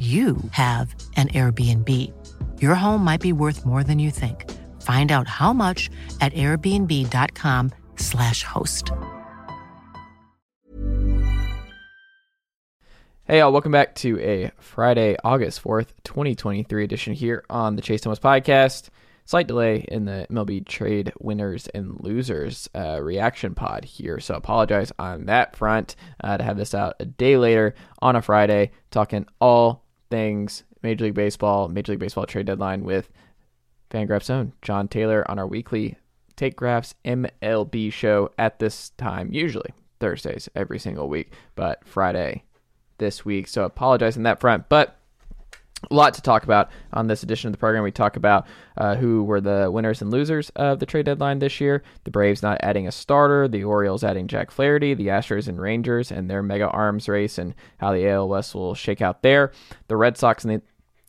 you have an Airbnb. Your home might be worth more than you think. Find out how much at airbnb.com/slash host. Hey, y'all, welcome back to a Friday, August 4th, 2023 edition here on the Chase Thomas Podcast. Slight delay in the MLB trade winners and losers uh, reaction pod here, so apologize on that front uh, to have this out a day later on a Friday, talking all things. Major League Baseball, Major League Baseball trade deadline with Fangraphs own. Jon Tayler on our weekly Take Graphs MLB show at this time, usually Thursdays every single week, but Friday this week. So apologize on that front, but a lot to talk about on this edition of the program. We talk about uh, who were the winners and losers of the trade deadline this year. The Braves not adding a starter, the Orioles adding Jack Flaherty, the Astros and Rangers and their mega arms race, and how the AL West will shake out there. The Red Sox and the,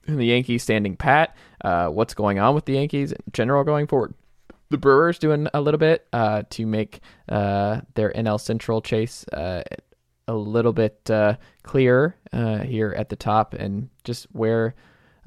and the Yankees standing pat. Uh, what's going on with the Yankees in general going forward? The Brewers doing a little bit uh, to make uh, their NL Central chase uh, a little bit uh, clearer uh, here at the top and just where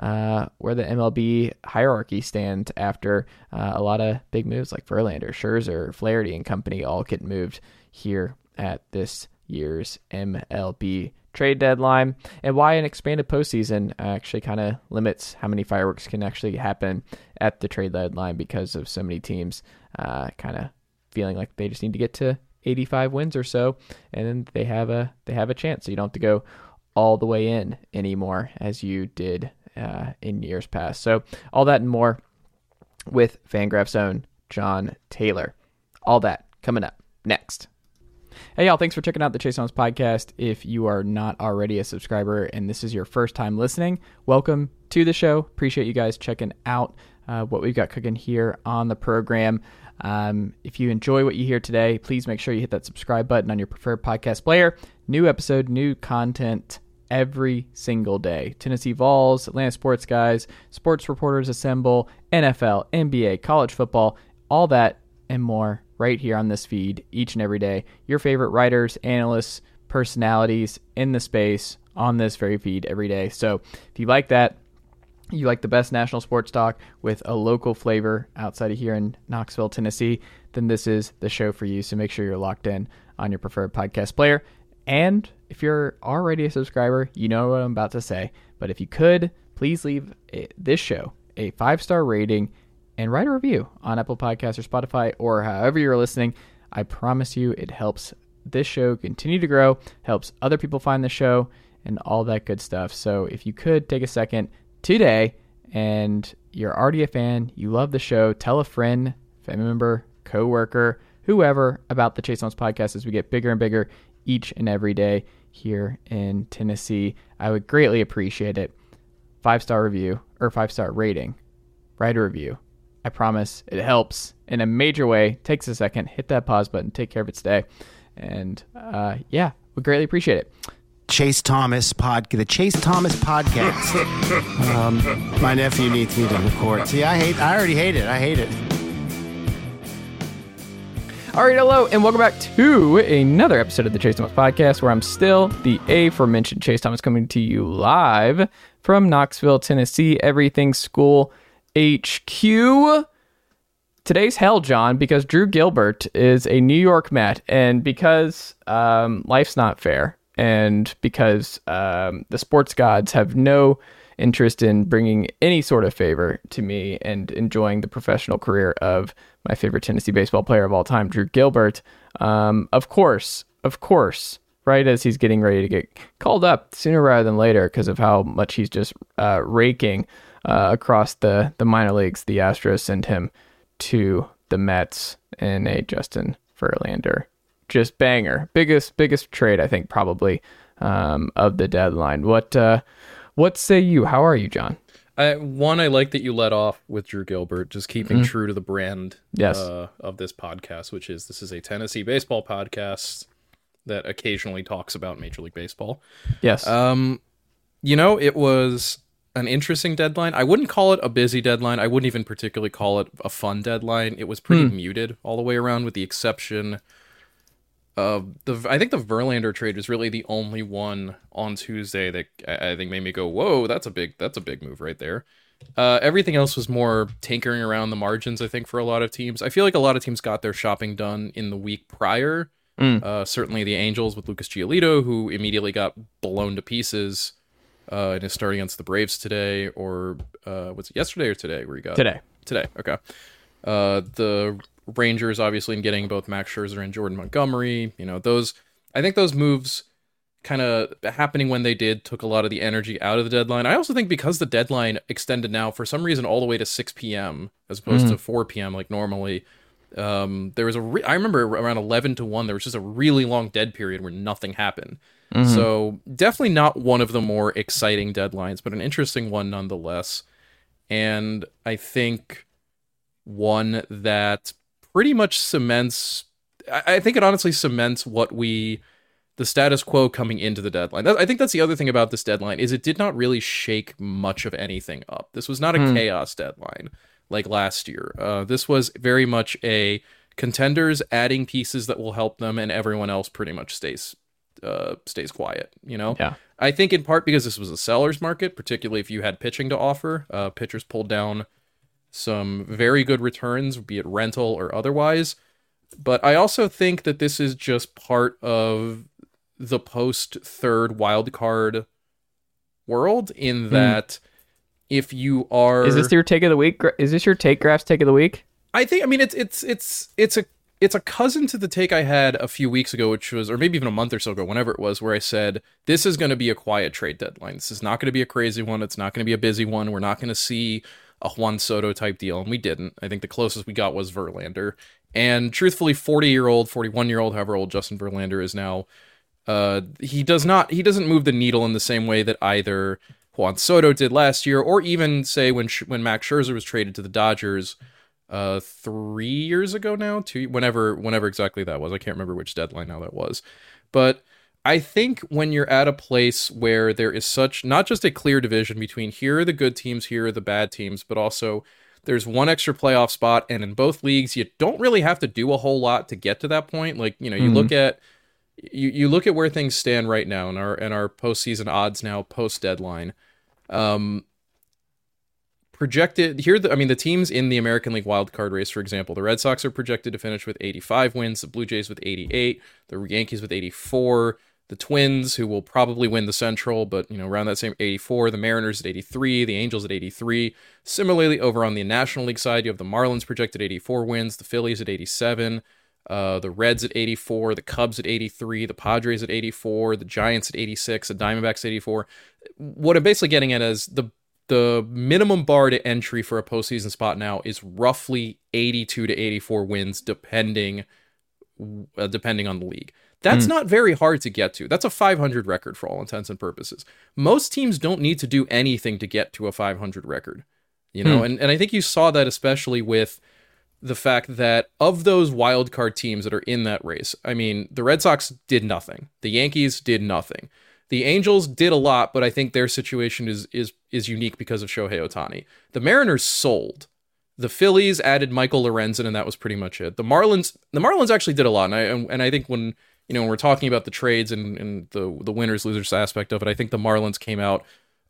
uh, where the MLB hierarchy stands after uh, a lot of big moves like Verlander, Scherzer, Flaherty, and company all get moved here at this year's MLB trade deadline, and why an expanded postseason actually kind of limits how many fireworks can actually happen at the trade deadline because of so many teams uh, kind of feeling like they just need to get to 85 wins or so, and they have a they have a chance. So you don't have to go all the way in anymore as you did uh, in years past. So all that and more with Fangraphs own Jon Tayler. All that coming up next. Hey y'all, thanks for checking out the Chase Thomas podcast. If you are not already a subscriber and this is your first time listening, welcome to the show. Appreciate you guys checking out uh, what we've got cooking here on the program. Um, if you enjoy what you hear today, please make sure you hit that subscribe button on your preferred podcast player. New episode, new content every single day. Tennessee Vols, Atlanta Sports Guys, Sports Reporters Assemble, NFL, NBA, college football, all that and more right here on this feed each and every day. Your favorite writers, analysts, personalities in the space on this very feed every day. So if you like that, you like the best national sports talk with a local flavor outside of here in Knoxville, Tennessee, then this is the show for you. So make sure you're locked in on your preferred podcast player. And if you're already a subscriber, you know what I'm about to say. But if you could, please leave this show a five star rating and write a review on Apple Podcasts or Spotify or however you're listening. I promise you it helps this show continue to grow, helps other people find the show, and all that good stuff. So if you could take a second, today and you're already a fan, you love the show, tell a friend, family member, coworker, whoever about the Chase Thomas podcast as we get bigger and bigger each and every day here in Tennessee. I would greatly appreciate it. Five star review or five star rating. Write a review. I promise it helps in a major way. Takes a second. Hit that pause button. Take care of it today. And uh, yeah, would greatly appreciate it. Chase Thomas pod, the Chase Thomas podcast. um, my nephew needs me to record. See, I hate. I already hate it. I hate it. All right, hello, and welcome back to another episode of the Chase Thomas Podcast, where I'm still the aforementioned Chase Thomas coming to you live from Knoxville, Tennessee, Everything School HQ. Today's hell, Jon, because Drew Gilbert is a New York Met, and because um, life's not fair, and because um, the sports gods have no interest in bringing any sort of favor to me and enjoying the professional career of my favorite Tennessee baseball player of all time, Drew Gilbert. Um, of course, of course, right as he's getting ready to get called up sooner rather than later because of how much he's just uh, raking uh, across the, the minor leagues, the Astros send him to the Mets in a Justin Verlander. Just banger. Biggest biggest trade I think probably um, of the deadline. What uh, what say you? How are you, Jon? I, one, I like that you let off with Drew Gilbert, just keeping mm-hmm. true to the brand yes. uh, of this podcast, which is this is a Tennessee baseball podcast that occasionally talks about Major League Baseball. Yes. Um, you know, it was an interesting deadline. I wouldn't call it a busy deadline. I wouldn't even particularly call it a fun deadline. It was pretty hmm. muted all the way around, with the exception uh, the I think the Verlander trade was really the only one on Tuesday that I think made me go, "Whoa, that's a big that's a big move right there." Uh, everything else was more tinkering around the margins. I think for a lot of teams, I feel like a lot of teams got their shopping done in the week prior. Mm. Uh, certainly the Angels with Lucas Giolito, who immediately got blown to pieces uh, in his start against the Braves today, or uh, was it yesterday or today? Where he got today? Today, okay. Uh, the Rangers obviously in getting both Max Scherzer and Jordan Montgomery. You know, those I think those moves kind of happening when they did took a lot of the energy out of the deadline. I also think because the deadline extended now for some reason all the way to 6 p.m. as opposed mm. to 4 p.m. like normally. Um, there was a re- I remember around 11 to 1 there was just a really long dead period where nothing happened. Mm-hmm. So, definitely not one of the more exciting deadlines, but an interesting one nonetheless. And I think one that pretty much cements. I think it honestly cements what we, the status quo coming into the deadline. I think that's the other thing about this deadline is it did not really shake much of anything up. This was not a hmm. chaos deadline like last year. Uh, this was very much a contenders adding pieces that will help them, and everyone else pretty much stays uh, stays quiet. You know. Yeah. I think in part because this was a seller's market, particularly if you had pitching to offer. Uh, pitchers pulled down some very good returns, be it rental or otherwise. But I also think that this is just part of the post third wildcard world in hmm. that mm. if you are Is this your take of the week? Is this your take graphs take of the week? I think I mean it's it's it's it's a it's a cousin to the take I had a few weeks ago, which was, or maybe even a month or so ago, whenever it was, where I said, This is going to be a quiet trade deadline. This is not going to be a crazy one. It's not going to be a busy one. We're not going to see a Juan Soto type deal, and we didn't. I think the closest we got was Verlander. And truthfully, 40 year old, 41 year old, however old Justin Verlander is now, uh, he does not, he doesn't move the needle in the same way that either Juan Soto did last year, or even say when when Max Scherzer was traded to the Dodgers, uh, three years ago now, two, whenever whenever exactly that was. I can't remember which deadline now that was, but I think when you're at a place where there is such not just a clear division between here are the good teams, here are the bad teams, but also there's one extra playoff spot, and in both leagues, you don't really have to do a whole lot to get to that point. Like you know, you mm-hmm. look at you, you look at where things stand right now and our and our postseason odds now post deadline. Um, projected here the, i mean the teams in the american league wildcard race for example the red sox are projected to finish with 85 wins the blue jays with 88 the yankees with 84 the Twins, who will probably win the Central, but you know around that same 84. The Mariners at 83, the Angels at 83. Similarly, over on the National League side, you have the Marlins projected 84 wins, the Phillies at 87, uh, the Reds at 84, the Cubs at 83, the Padres at 84, the Giants at 86, the Diamondbacks at 84. What I'm basically getting at is the the minimum bar to entry for a postseason spot now is roughly 82 to 84 wins, depending uh, depending on the league. That's mm. not very hard to get to. That's a 500 record for all intents and purposes. Most teams don't need to do anything to get to a 500 record, you know, mm. and, and I think you saw that especially with the fact that of those wild card teams that are in that race, I mean, the Red Sox did nothing, the Yankees did nothing. The Angels did a lot, but I think their situation is is is unique because of Shohei Ohtani. The Mariners sold The Phillies added Michael Lorenzen, and that was pretty much it. The Marlins, the Marlins actually did a lot, and I and I think when you know when we're talking about the trades and, and the the winners losers aspect of it, I think the Marlins came out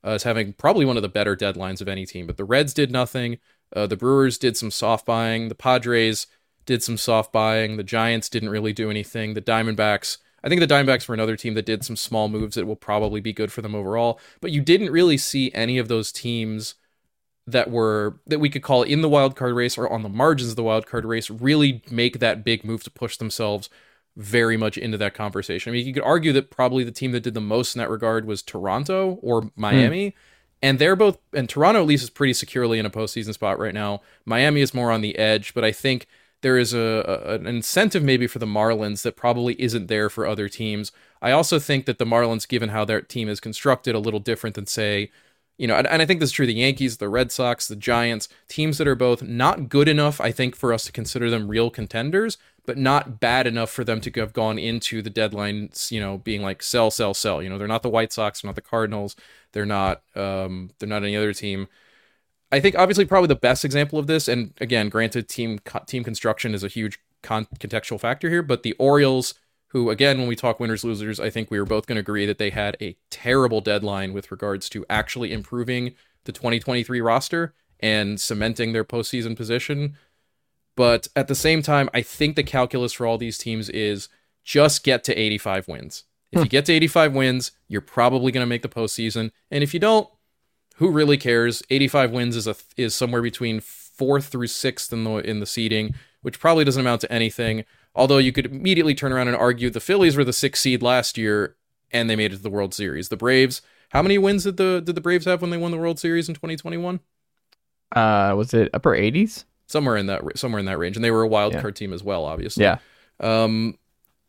uh, as having probably one of the better deadlines of any team. But the Reds did nothing. Uh, the Brewers did some soft buying. The Padres did some soft buying. The Giants didn't really do anything. The Diamondbacks, I think the Diamondbacks were another team that did some small moves that will probably be good for them overall. But you didn't really see any of those teams that were that we could call in the wild card race or on the margins of the wild card race really make that big move to push themselves very much into that conversation. I mean, you could argue that probably the team that did the most in that regard was Toronto or Miami. Mm. And they're both, and Toronto at least is pretty securely in a postseason spot right now. Miami is more on the edge, but I think there is a, a, an incentive maybe for the Marlins that probably isn't there for other teams. I also think that the Marlins, given how their team is constructed, a little different than say, you know, and, and I think this is true. The Yankees, the Red Sox, the Giants, teams that are both not good enough, I think, for us to consider them real contenders, but not bad enough for them to have gone into the deadline, you know, being like sell, sell, sell. You know, they're not the White Sox, they're not the Cardinals, they're not, um, they're not any other team. I think obviously probably the best example of this, and again, granted, team team construction is a huge con- contextual factor here, but the Orioles, who again, when we talk winners losers, I think we were both going to agree that they had a terrible deadline with regards to actually improving the 2023 roster and cementing their postseason position. But at the same time, I think the calculus for all these teams is just get to 85 wins. If you hmm. get to 85 wins, you're probably going to make the postseason, and if you don't, who really cares? 85 wins is a is somewhere between fourth through sixth in the in the seeding, which probably doesn't amount to anything. Although you could immediately turn around and argue the Phillies were the sixth seed last year and they made it to the World Series. The Braves, how many wins did the did the Braves have when they won the World Series in 2021? Uh, was it upper 80s? Somewhere in that somewhere in that range, and they were a wild yeah. card team as well, obviously. Yeah. Um,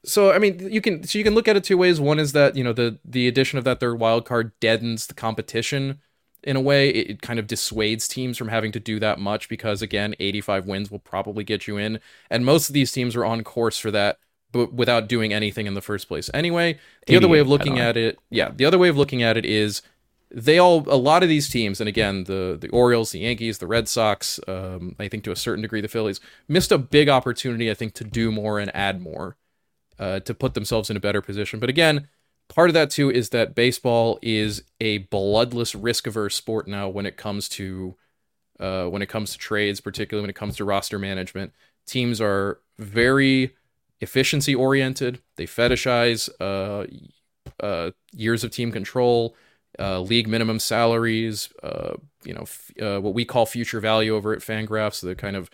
so I mean, you can so you can look at it two ways. One is that you know the the addition of that third wild card deadens the competition in a way it, kind of dissuades teams from having to do that much because again 85 wins will probably get you in and most of these teams are on course for that but without doing anything in the first place anyway the other way of looking at it yeah the other way of looking at it is they all a lot of these teams and again the the Orioles the Yankees the Red Sox um, I think to a certain degree the Phillies missed a big opportunity I think to do more and add more uh, to put themselves in a better position but again part of that too is that baseball is a bloodless, risk averse sport now when it comes to uh, when it comes to trades, particularly when it comes to roster management. Teams are very efficiency oriented. They fetishize uh, uh, years of team control, uh, league minimum salaries, uh, you know, f- uh, what we call future value over at Fangraphs, the kind of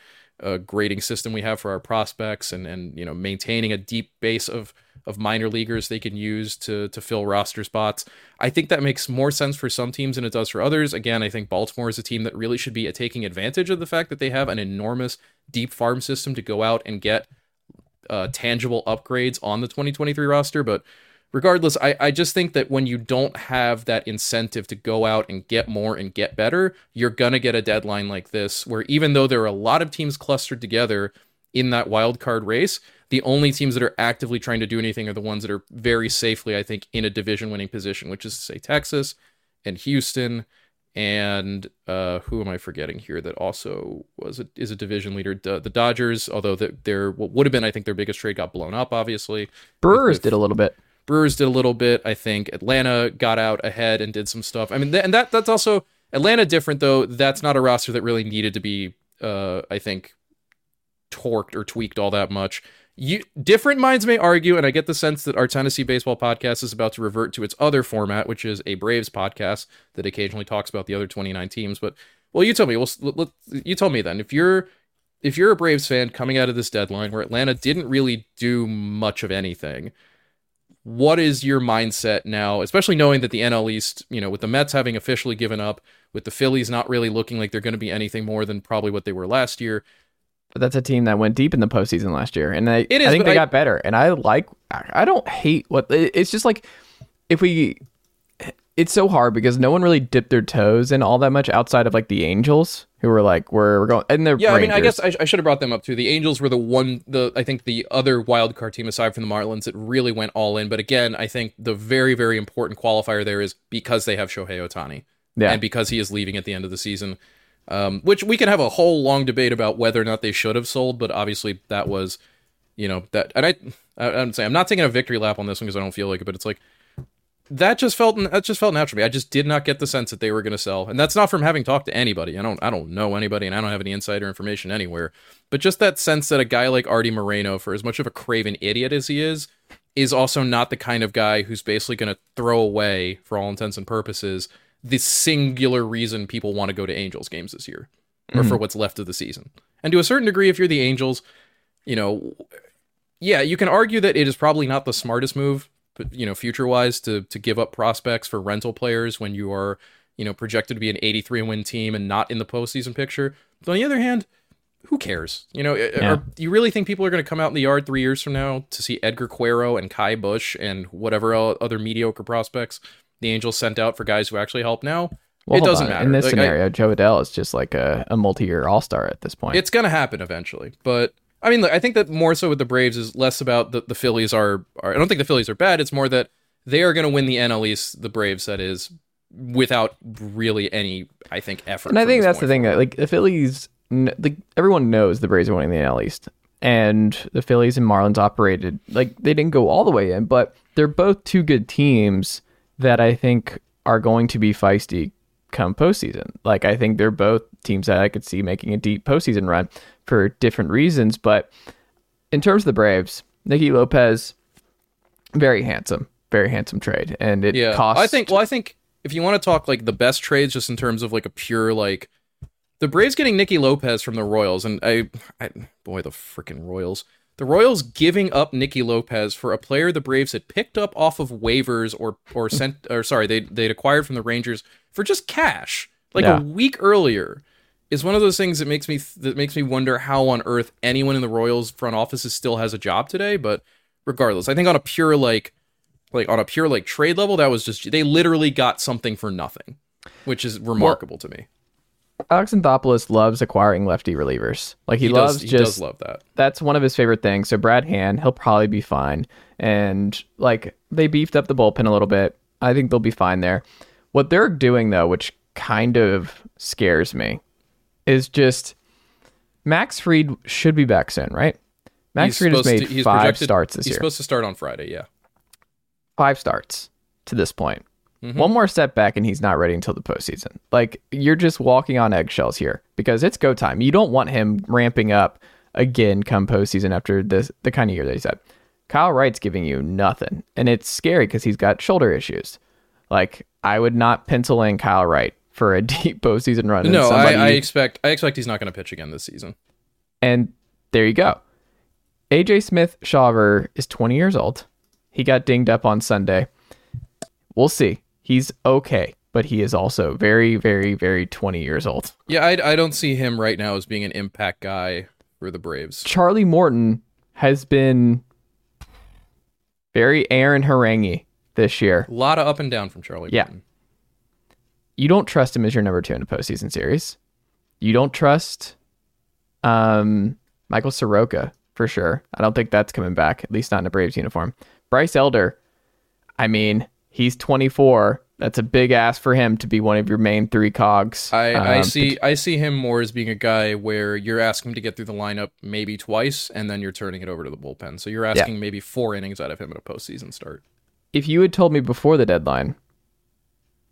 grading system we have for our prospects, and and you know, maintaining a deep base of of minor leaguers they can use to to fill roster spots. I think that makes more sense for some teams than it does for others. Again, I think Baltimore is a team that really should be taking advantage of the fact that they have an enormous deep farm system to go out and get uh, tangible upgrades on the 2023 roster. But regardless, I, I just think that when you don't have that incentive to go out and get more and get better, you're going to get a deadline like this, where even though there are a lot of teams clustered together in that wild card race, the only teams that are actively trying to do anything are the ones that are very safely, I think, in a division winning position, which is to say Texas and Houston and uh, who am I forgetting here that also was a, is a division leader? the Dodgers, although their what would have been I think their biggest trade got blown up. Obviously, Brewers with, with, did a little bit. Brewers did a little bit. I think Atlanta got out ahead and did some stuff. I mean, th- and that that's also Atlanta different though. That's not a roster that really needed to be. Uh, I think torqued or tweaked all that much you different minds may argue, and I get the sense that our Tennessee baseball podcast is about to revert to its other format, which is a Braves podcast that occasionally talks about the other 29 teams. But well, you tell me. Well, let, you tell me then. If you're if you're a Braves fan coming out of this deadline where Atlanta didn't really do much of anything, what is your mindset now, especially knowing that the NL East, you know, with the Mets having officially given up, with the Phillies not really looking like they're going to be anything more than probably what they were last year, but that's a team that went deep in the postseason last year, and they, it is, I think they I, got better. And I like, I don't hate what it's just like. If we, it's so hard because no one really dipped their toes in all that much outside of like the Angels, who were like, we're, we're going, and they're yeah. Rangers. I mean, I guess I, I should have brought them up too. The Angels were the one, the I think the other wild card team aside from the Marlins that really went all in. But again, I think the very very important qualifier there is because they have Shohei Ohtani, yeah, and because he is leaving at the end of the season. Um, which we can have a whole long debate about whether or not they should have sold, but obviously that was, you know, that. And I, I I'm saying I'm not taking a victory lap on this one because I don't feel like it, but it's like that just felt that just felt natural to me. I just did not get the sense that they were going to sell, and that's not from having talked to anybody. I don't I don't know anybody, and I don't have any insider information anywhere. But just that sense that a guy like Arte Moreno, for as much of a craven idiot as he is, is also not the kind of guy who's basically going to throw away, for all intents and purposes, the singular reason people want to go to Angels games this year, or hmm. for what's left of the season. And to a certain degree, if you're the Angels, you know, yeah, you can argue that it is probably not the smartest move, you know, future wise, to to give up prospects for rental players when you are, you know, projected to be an 83 win team and not in the postseason picture. But on the other hand, who cares? You know, eh, eh, Yeah. are, do you really think people are going to come out in the yard three years from now to see Edgar Quero and Ky Bush and whatever other mediocre prospects the Angels sent out for guys who actually help now? Well, it doesn't on. matter. In this Like, I- scenario, Jo Adell is just like a, a multi-year all-star at this point. It's gonna happen eventually, but I mean, look, I think that more so with the Braves is less about the, the Phillies are, are. I don't think the Phillies are bad. It's more that they are gonna win the NL East. The Braves, that is, without really any, I think, effort. and I think that's the thing that like the Phillies, the, everyone knows the Braves are winning the NL East, and the Phillies and Marlins operated like they didn't go all the way in, but they're both two good teams that I think are going to be feisty come postseason. Like I think they're both teams that I could see making a deep postseason run for different reasons, but in terms of the Braves, Nicky Lopez, very handsome, very handsome trade, and it Yeah, costs. I think. Well, I think if you want to talk like the best trades, just in terms of like a pure like, the Braves getting Nicky Lopez from the Royals, and I, I boy, the freaking Royals. The Royals giving up Nicky Lopez for a player the Braves had picked up off of waivers or or sent or sorry they they'd acquired from the Rangers for just cash like Yeah. a week earlier is one of those things that makes me that makes me wonder how on earth anyone in the Royals front offices still has a job today. But regardless, I think on a pure like like on a pure like trade level, that was just they literally got something for nothing, which is remarkable to me. Alex Anthopoulos loves acquiring lefty relievers. Like he, He loves does he just does love that. that's one of his favorite things. So Brad Hand, he'll probably be fine. And like they beefed up the bullpen a little bit. I think they'll be fine there. What they're doing though, which kind of scares me, is just Max Fried should be back soon, right? Max He's Fried has made to- he's five starts this He's year. He's supposed to start on Friday. Yeah. five starts to this point. Mm-hmm. One more step back and he's not ready until the postseason. Like you're just walking on eggshells here because it's go time. You don't want him ramping up again come postseason after this the kind of year that he's had. Kyle Wright's giving you nothing, and it's scary because he's got shoulder issues. Like I would not pencil in Kyle Wright for a deep postseason run. No, somebody- I, I expect I expect he's not going to pitch again this season. and there you go. AJ Smith-Shawver is 20 years old. He got dinged up on Sunday. We'll see. He's okay, but he is also very, very, very 20 years old. Yeah, I, I don't see him right now as being an impact guy for the Braves. Charlie Morton has been very Aaron Harangi this year. A lot of up and down from Charlie. Yeah. Morton. You don't trust him as your number two in a postseason series. You don't trust um, Michael Soroka for sure. I don't think that's coming back, at least not in a Braves uniform. Bryce Elder, I mean, he's 24. That's a big ask for him to be one of your main three cogs. I, I Um, see I see him more as being a guy where you're asking him to get through the lineup maybe twice and then you're turning it over to the bullpen. So you're asking maybe four innings out of him at a postseason start. if you had told me before the deadline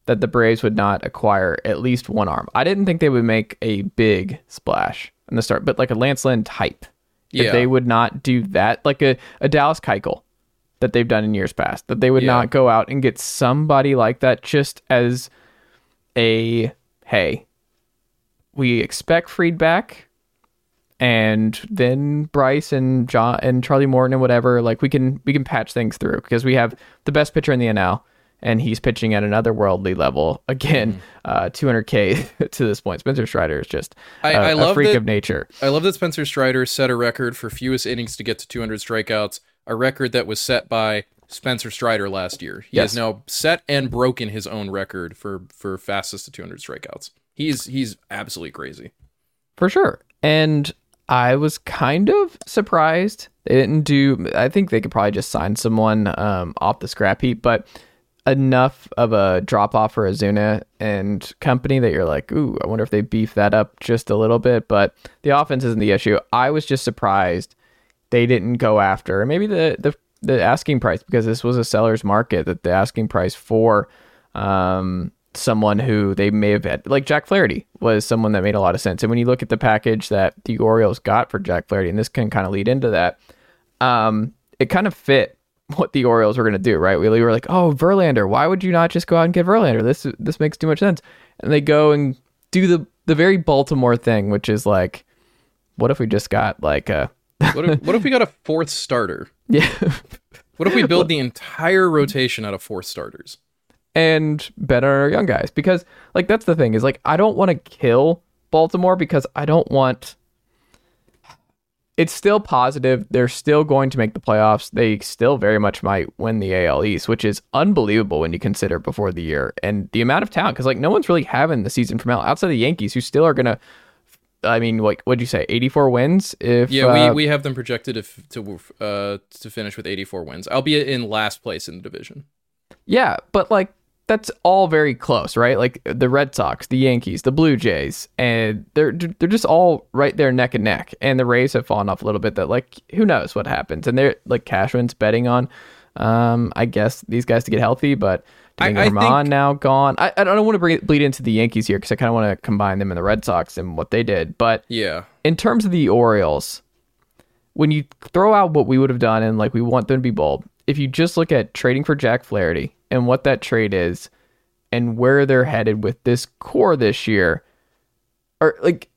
that the Braves would not acquire at least one arm, I didn't think they would make a big splash in the start, but like a Lance Lynn type. Yeah. If they would not do that, like a, a Dallas Keuchel that they've done in years past, that they would Yeah. not go out and get somebody like that just as a hey, we expect Fried back, and then Bryce and John and Charlie Morton and whatever, like we can we can patch things through because we have the best pitcher in the NL, and he's pitching at another worldly level again, uh, 200k to this point. Spencer Strider is just a, I a love freak that- of nature. I love that Spencer Strider set a record for fewest innings to get to 200 strikeouts, a record that was set by Spencer Strider last year. He Yes. has now set and broken his own record for for fastest to 200 strikeouts. He's he's absolutely crazy. For sure. And I was kind of surprised they didn't do. I think they could probably just sign someone um, off the scrap heap, but enough of a drop off for Acuna and company that you're like, ooh, I wonder if they beef that up just a little bit. But the offense isn't the issue. I was just surprised they didn't go after maybe the the the asking price because this was a seller's market that the asking price for um, someone who they may have had like Jack Flaherty was someone that made a lot of sense. And when you look at the package that the Orioles got for Jack Flaherty, and this can kind of lead into that, um, it kind of fit what the Orioles were going to do, right? We were like, "Oh, Verlander, why would you not just go out and get Verlander? This this makes too much sense." And they go and do the the very Baltimore thing, which is like, what if we just got like a what if, what if we got a fourth starter? yeah, What if we build the entire rotation out of four starters? and bet on our young guys because like that's the thing is like I don't want to kill Baltimore because I don't want it's still positive. They're still going to make the playoffs. They still very much might win the AL East, which is unbelievable when you consider before the year and the amount of talent. Because like no one's really having the season from out outside the Yankees, who still are gonna. I mean, like, what'd you say? Eighty-four wins. If Yeah, uh, we, we have them projected to to uh, to finish with 84 wins, albeit in last place in the division. Yeah, but like that's all very close, right? Like the Red Sox, the Yankees, the Blue Jays, and they're they're just all right there neck and neck. And the Rays have fallen off a little bit. That like who knows what happens? And they're like Cashman's betting on, um, I guess these guys to get healthy, but. I- I Germán think- now gone. I, I don't want to bring bleed into the Yankees here because I kind of want to combine them and the Red Sox and what they did. But Yeah, in terms of the Orioles, when you throw out what we would have done and like we want them to be bold, if you just look at trading for Jack Flaherty and what that trade is and where they're headed with this core this year, or like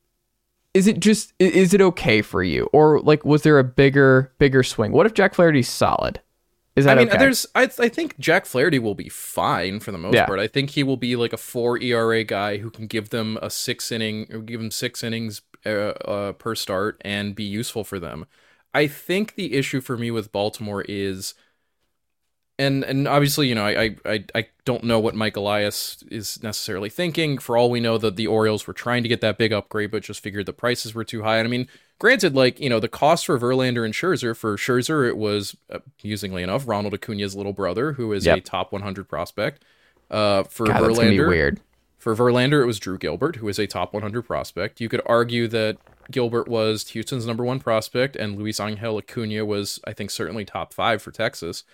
is it just is it okay for you? Or like was there a bigger bigger swing? What if Jack Flaherty's solid? Is I mean, okay? there's I I think Jack Flaherty will be fine for the most Yeah. part. I think he will be like a four ERA guy who can give them a six inning or give them six innings uh, uh, per start and be useful for them. I think the issue for me with Baltimore is, and and obviously you know I I I don't know what Mike Elias is necessarily thinking. For all we know, that the Orioles were trying to get that big upgrade, but just figured the prices were too high. And I mean, granted, like you know, the cost for Verlander and Scherzer for Scherzer, it was uh, amusingly enough Ronald Acuna's little brother, who is a top 100 prospect. Uh, for God, Verlander, weird. for Verlander, it was Drew Gilbert, who is a top 100 prospect. You could argue that Gilbert was Houston's number one prospect, and Luis Angel Acuna was, I think, certainly top five for Texas.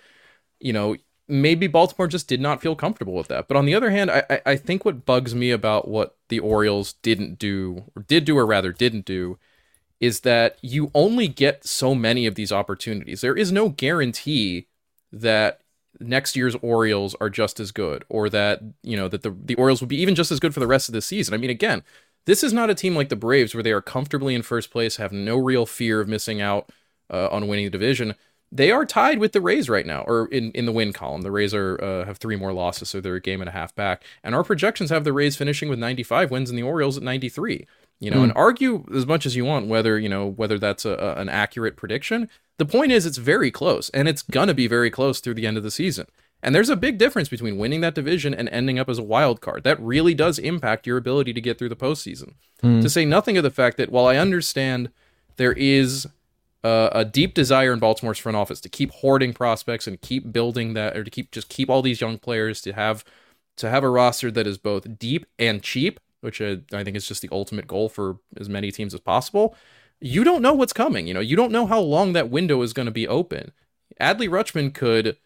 You know, maybe Baltimore just did not feel comfortable with that. But on the other hand, I, I, think what bugs me about what the Orioles didn't do, or did do, or rather didn't do, is that you only get so many of these opportunities. There is no guarantee that next year's Orioles are just as good or that, you know, that the, the Orioles will be even just as good for the rest of the season. I mean, again, this is not a team like the Braves where they are comfortably in first place, have no real fear of missing out uh, on winning the division. They are tied with the Rays right now, or in, in the win column. The Rays are uh, have three more losses, so they're a game and a half back. And our projections have the Rays finishing with 95 wins and the Orioles at 93. You know, and argue as much as you want whether you know whether that's a, a- an accurate prediction. The point is, it's very close, and it's gonna be very close through the end of the season. And there's a big difference between winning that division and ending up as a wild card. That really does impact your ability to get through the postseason. To say nothing of the fact that while I understand there is uh, a deep desire in Baltimore's front office to keep hoarding prospects and keep building that, or to keep just keep all these young players to have to have a roster that is both deep and cheap, which I, I think is just the ultimate goal for as many teams as possible. You don't know what's coming. You know, you don't know how long that window is going to be open. Adley Rutschman could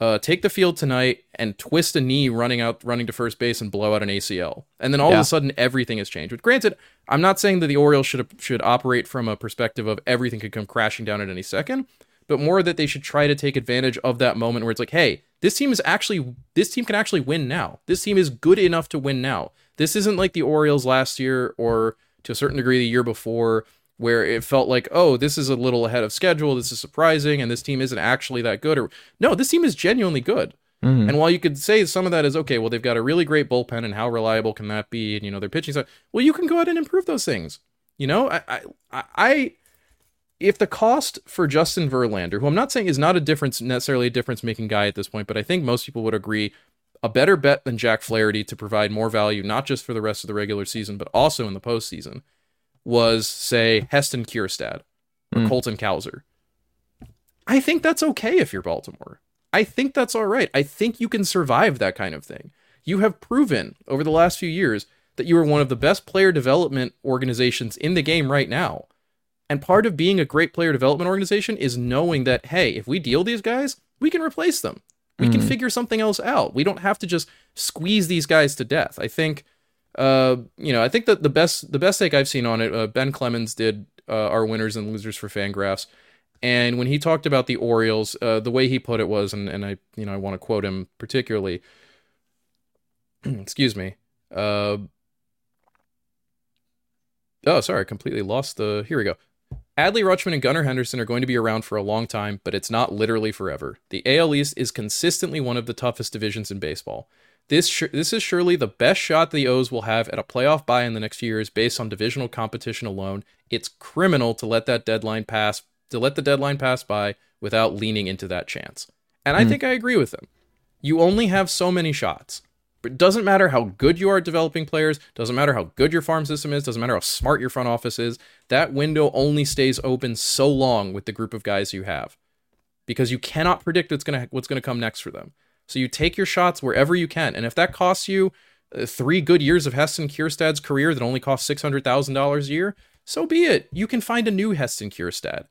uh, take the field tonight and twist a knee running out, running to first base and blow out an ACL, and then all of a sudden everything has changed. But granted, I'm not saying that the Orioles should should operate from a perspective of everything could come crashing down at any second, but more that they should try to take advantage of that moment where it's like, hey, this team is actually this team can actually win now. This team is good enough to win now. This isn't like the Orioles last year or to a certain degree the year before where it felt like, oh, this is a little ahead of schedule, this is surprising, and this team isn't actually that good. Or no, this team is genuinely good. Mm-hmm. And while you could say some of that is okay, well, they've got a really great bullpen, and how reliable can that be? And you know, their pitching side. Well, you can go ahead and improve those things. You know, I, I, I- I if the cost for Justin Verlander, who I'm not saying is not a difference necessarily a difference making guy at this point, but I think most people would agree a better bet than Jack Flaherty to provide more value, not just for the rest of the regular season, but also in the postseason, was say Heston Kjerstad or Mm. Colton Cowser. I think that's okay if you're Baltimore. I think that's all right. I think you can survive that kind of thing. You have proven over the last few years that you are one of the best player development organizations in the game right now. And part of being a great player development organization is knowing that, hey, if we deal these guys, we can replace them. We can figure something else out. We don't have to just squeeze these guys to death. I think, uh, you know, I think that the best the best take I've seen on it, uh, Ben Clemens did uh, our winners and losers for Fangraphs, and when he talked about the Orioles, uh, the way he put it was, and, and I, you know, I want to quote him particularly. excuse me. Uh, oh, sorry, I completely lost the. Here we go. Adley Rutschman and Gunnar Henderson are going to be around for a long time, but it's not literally forever. The AL East is consistently one of the toughest divisions in baseball. This sh- this is surely the best shot the O's will have at a playoff bye in the next few years based on divisional competition alone. It's criminal to let that deadline pass to let the deadline pass by without leaning into that chance. And I hmm. think I agree with him. You only have so many shots. It doesn't matter how good you are at developing players, doesn't matter how good your farm system is, doesn't matter how smart your front office is. That window only stays open so long with the group of guys you have. Because you cannot predict what's going to what's going to come next for them. So you take your shots wherever you can. And if that costs you uh, 3 good years of Heston Kjerstad's career that only costs $600,000 a year, so be it. You can find a new Heston Kjerstad.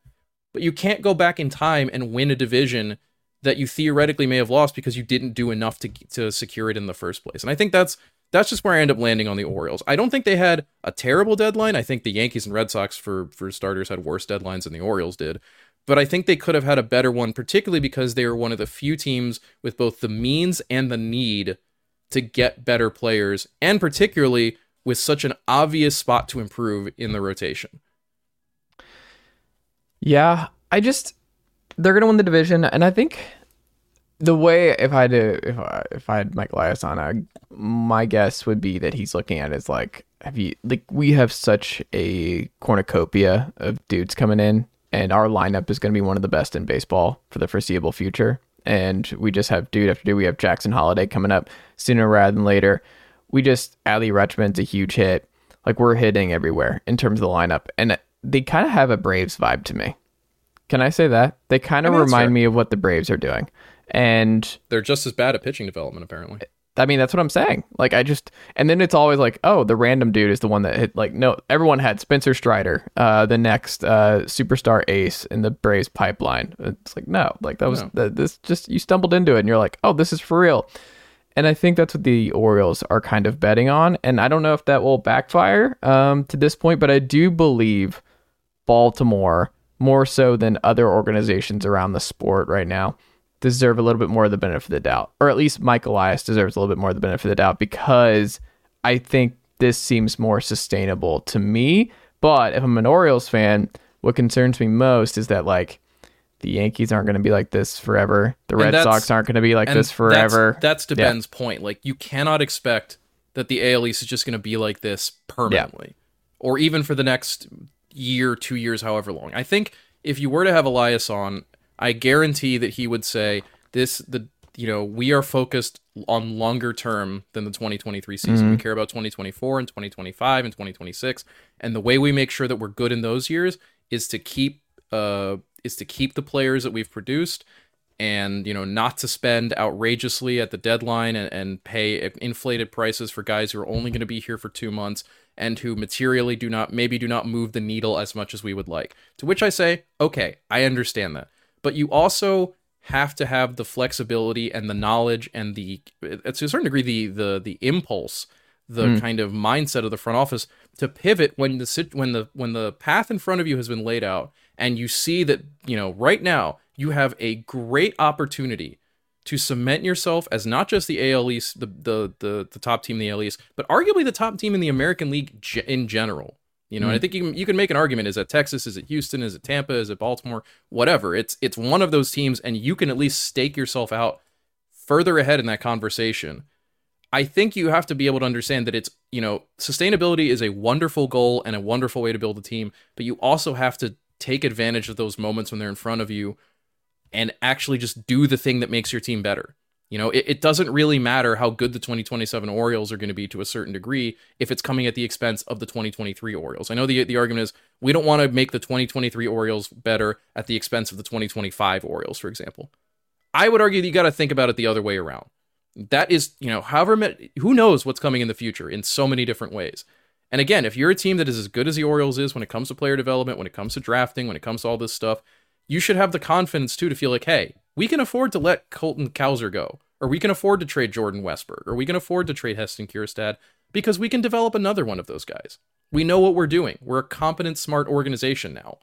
But you can't go back in time and win a division that you theoretically may have lost because you didn't do enough to to secure it in the first place. And I think that's that's just where I end up landing on the Orioles. I don't think they had a terrible deadline. I think the Yankees and Red Sox for for starters had worse deadlines than the Orioles did. But I think they could have had a better one, particularly because they were one of the few teams with both the means and the need to get better players, and particularly with such an obvious spot to improve in the rotation. Yeah, I just they're gonna win the division, and I think the way if I had to if I if I had Mike Elias on, I, my guess would be that he's looking at it as like have you like we have such a cornucopia of dudes coming in, and our lineup is gonna be one of the best in baseball for the foreseeable future. And we just have dude after dude. We have Jackson Holliday coming up sooner rather than later. We just Adley Rutschman's a huge hit. Like we're hitting everywhere in terms of the lineup, and they kind of have a Braves vibe to me. Can I say that? They kind I of mean, remind me of what the Braves are doing. And They're just as bad at pitching development, apparently. I mean, that's what I'm saying. Like, I just, and then it's always like, oh, the random dude is the one that hit, like, no, everyone had Spencer Strider, uh, the next uh, superstar ace in the Braves pipeline. It's like, no, like, that was, No. the, this just, you stumbled into it and you're like, oh, this is for real. And I think that's what the Orioles are kind of betting on. And I don't know if that will backfire um, to this point, but I do believe Baltimore, more so than other organizations around the sport right now, deserve a little bit more of the benefit of the doubt. Or at least Mike Elias deserves a little bit more of the benefit of the doubt because I think this seems more sustainable to me. But if I'm an Orioles fan, what concerns me most is that, like, the Yankees aren't going to be like this forever. The Red Sox aren't going to be like this forever. That's, that's to Yeah. Ben's point. Like you cannot expect that the AL East is just going to be like this permanently, or even for the next year, two years, however long. I think if you were to have Elias on, I guarantee that he would say this: the you know we are focused on longer term than the 2023 season. We care about 2024 and 2025 and 2026, and the way we make sure that we're good in those years is to keep uh is to keep the players that we've produced and you know not to spend outrageously at the deadline and, and pay inflated prices for guys who are only going to be here for two months and who materially do not maybe do not move the needle as much as we would like. To which i say okay i understand that but you also have to have the flexibility and the knowledge and the uh, to a certain degree the the the impulse the hmm. kind of mindset of the front office to pivot when the sit- when the when the path in front of you has been laid out and you see that you know right now you have a great opportunity to cement yourself as not just the AL East, the the the, the top team in the AL East, but arguably the top team in the American League in general. You know, and I hmm. think you can, you can make an argument: is it Texas? Is it Houston? Is it Tampa? Is it Baltimore? Whatever. It's it's one of those teams, and you can at least stake yourself out further ahead in that conversation. I think you have to be able to understand that it's, you know, sustainability is a wonderful goal and a wonderful way to build a team, but you also have to take advantage of those moments when they're in front of you and actually just do the thing that makes your team better. You know, it, it doesn't really matter how good the 2027 Orioles are going to be to a certain degree if it's coming at the expense of the 2023 Orioles. I know the the argument is we don't want to make the 2023 Orioles better at the expense of the 2025 Orioles, for example. I would argue that you got to think about it the other way around. That is, you know, however, who knows what's coming in the future in so many different ways. And again, if you're a team that is as good as the Orioles is when it comes to player development, when it comes to drafting, when it comes to all this stuff, you should have the confidence too to feel like, hey, we can afford to let Colton Cowser go, or we can afford to trade Jordan Westburg, or we can afford to trade Heston Kjerstad because we can develop another one of those guys. We know what we're doing. We're a competent, smart organization now.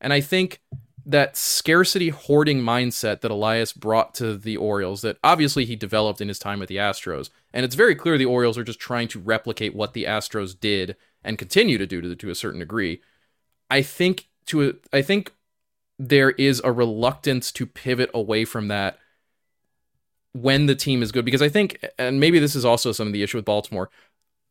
And I think that scarcity hoarding mindset that Elias brought to the Orioles, that obviously he developed in his time with the Astros, and it's very clear the Orioles are just trying to replicate what the Astros did and continue to do to, to a certain degree. I think to a, I think there is a reluctance to pivot away from that when the team is good because I think and maybe this is also some of the issue with Baltimore.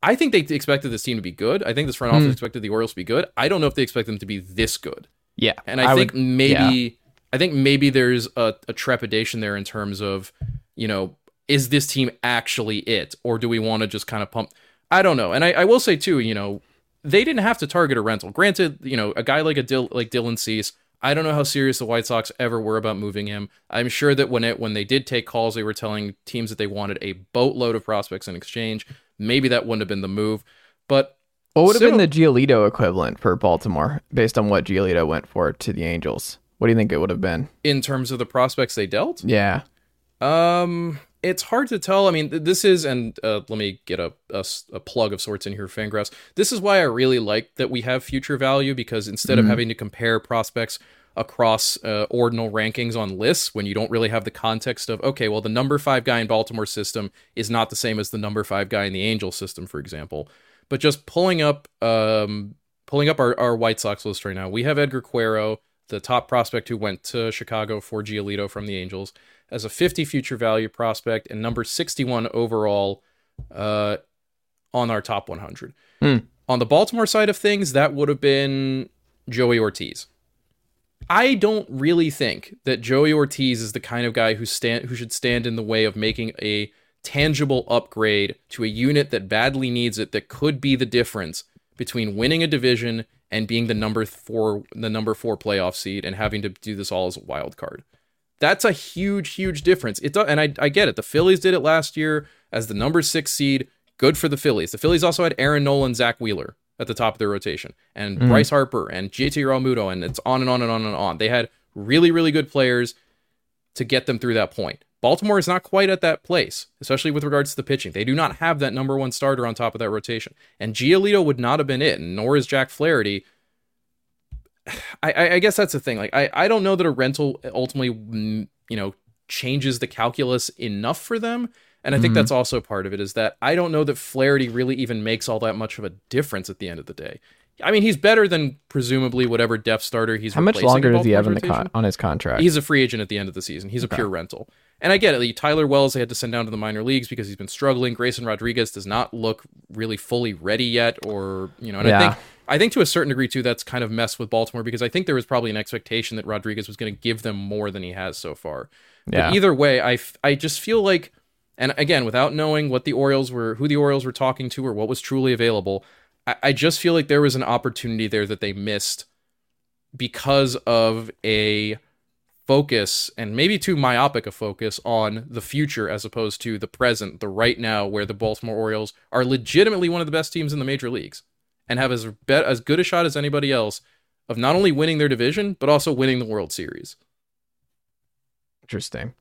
I think they expected this team to be good. I think this front office mm. expected the Orioles to be good. I don't know if they expect them to be this good. Yeah. And I, I think would, maybe yeah. I think maybe there's a, a trepidation there in terms of, you know, is this team actually it? Or do we want to just kind of pump I don't know. And I, I will say too, you know, they didn't have to target a rental. Granted, you know, a guy like a Dil- like Dylan Cease I don't know how serious the White Sox ever were about moving him. I'm sure that when it when they did take calls, they were telling teams that they wanted a boatload of prospects in exchange. Maybe that wouldn't have been the move, but what would have been the Giolito equivalent for Baltimore based on what Giolito went for to the Angels? What do you think it would have been in terms of the prospects they dealt? Yeah. Um, it's hard to tell. I mean, this is, and uh, let me get a, a, a, plug of sorts in here, Fangraphs. This is why I really like that we have future value because instead mm-hmm. of having to compare prospects across uh, ordinal rankings on lists when you don't really have the context of okay well the number five guy in baltimore system is not the same as the number five guy in the angel system for example but just pulling up um, pulling up our, our white sox list right now we have edgar Quero, the top prospect who went to chicago for giolito from the angels as a 50 future value prospect and number 61 overall uh, on our top 100 hmm. on the baltimore side of things that would have been joey ortiz I don't really think that Joey Ortiz is the kind of guy who stand who should stand in the way of making a tangible upgrade to a unit that badly needs it that could be the difference between winning a division and being the number 4 the number 4 playoff seed and having to do this all as a wild card. That's a huge huge difference. It and I I get it. The Phillies did it last year as the number 6 seed. Good for the Phillies. The Phillies also had Aaron Nola, Zack Wheeler at the top of their rotation, and mm. Bryce Harper and JT Realmuto, and it's on and on and on and on. They had really, really good players to get them through that point. Baltimore is not quite at that place, especially with regards to the pitching. They do not have that number one starter on top of that rotation. And Giolito would not have been it, nor is Jack Flaherty. I, I guess that's the thing. Like, I, I don't know that a rental ultimately, mm, you know, changes the calculus enough for them. And I think mm-hmm. that's also part of it is that I don't know that Flaherty really even makes all that much of a difference at the end of the day. I mean, he's better than presumably whatever depth starter he's. How much longer does he have con- on his contract? He's a free agent at the end of the season. He's okay. a pure rental. And I get it. Tyler Wells they had to send down to the minor leagues because he's been struggling. Grayson Rodriguez does not look really fully ready yet, or you know. And yeah. I think I think to a certain degree too, that's kind of messed with Baltimore because I think there was probably an expectation that Rodriguez was going to give them more than he has so far. Yeah. But either way, I I just feel like and again, without knowing what the Orioles were, who the Orioles were talking to, or what was truly available, I, I just feel like there was an opportunity there that they missed because of a focus and maybe too myopic a focus on the future as opposed to the present, the right now, where the Baltimore Orioles are legitimately one of the best teams in the major leagues and have as bet as good a shot as anybody else of not only winning their division but also winning the World Series. Interesting.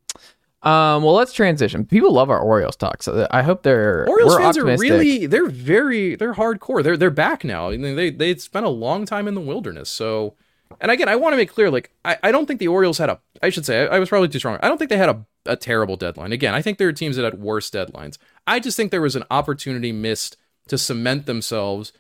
Um, well, let's transition. People love our Orioles talk, so I hope they're Orioles fans optimistic. are really they're very they're hardcore. They're they're back now. I mean, they they spent a long time in the wilderness. So, and again, I want to make clear, like I, I don't think the Orioles had a. I should say I, I was probably too strong. I don't think they had a a terrible deadline. Again, I think there are teams that had worse deadlines. I just think there was an opportunity missed to cement themselves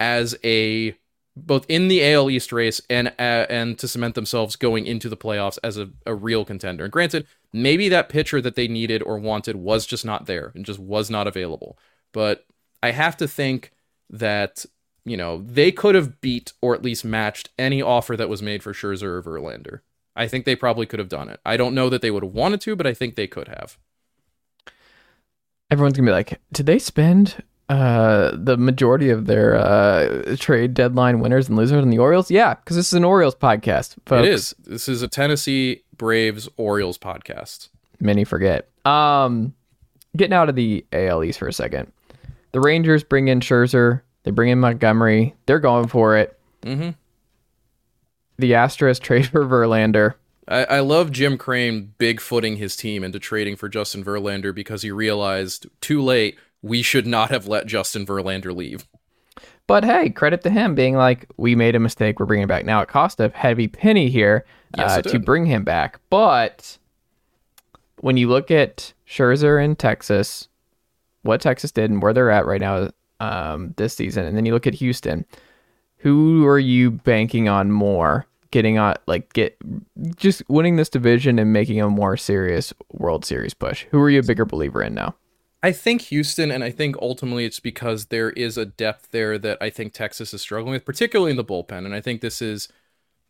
as a both in the AL East race and uh, and to cement themselves going into the playoffs as a, a real contender. And granted, maybe that pitcher that they needed or wanted was just not there and just was not available. But I have to think that you know they could have beat or at least matched any offer that was made for Scherzer or Verlander. I think they probably could have done it. I don't know that they would have wanted to, but I think they could have. Everyone's gonna be like, did they spend uh, the majority of their uh, trade deadline winners and losers in the Orioles? Yeah, because this is an Orioles podcast. Folks. It is. This is a Tennessee Braves Orioles podcast. Many forget. Um, getting out of the AL East for a second. The Rangers bring in Scherzer. They bring in Montgomery. They're going for it. Mm-hmm. The Astros trade for Verlander. I, I love Jim Crane bigfooting his team into trading for Justin Verlander because he realized too late we should not have let Justin Verlander leave. But hey, credit to him being like, we made a mistake. We're bringing him back. Now it cost a heavy penny here Yes, uh, to bring him back. But when you look at Scherzer in Texas, what Texas did and where they're at right now um, this season, and then you look at Houston, who are you banking on more? Getting on, like, get just winning this division and making a more serious World Series push. Who are you a bigger believer in now? I think Houston, and I think ultimately it's because there is a depth there that I think Texas is struggling with, particularly in the bullpen. And I think this is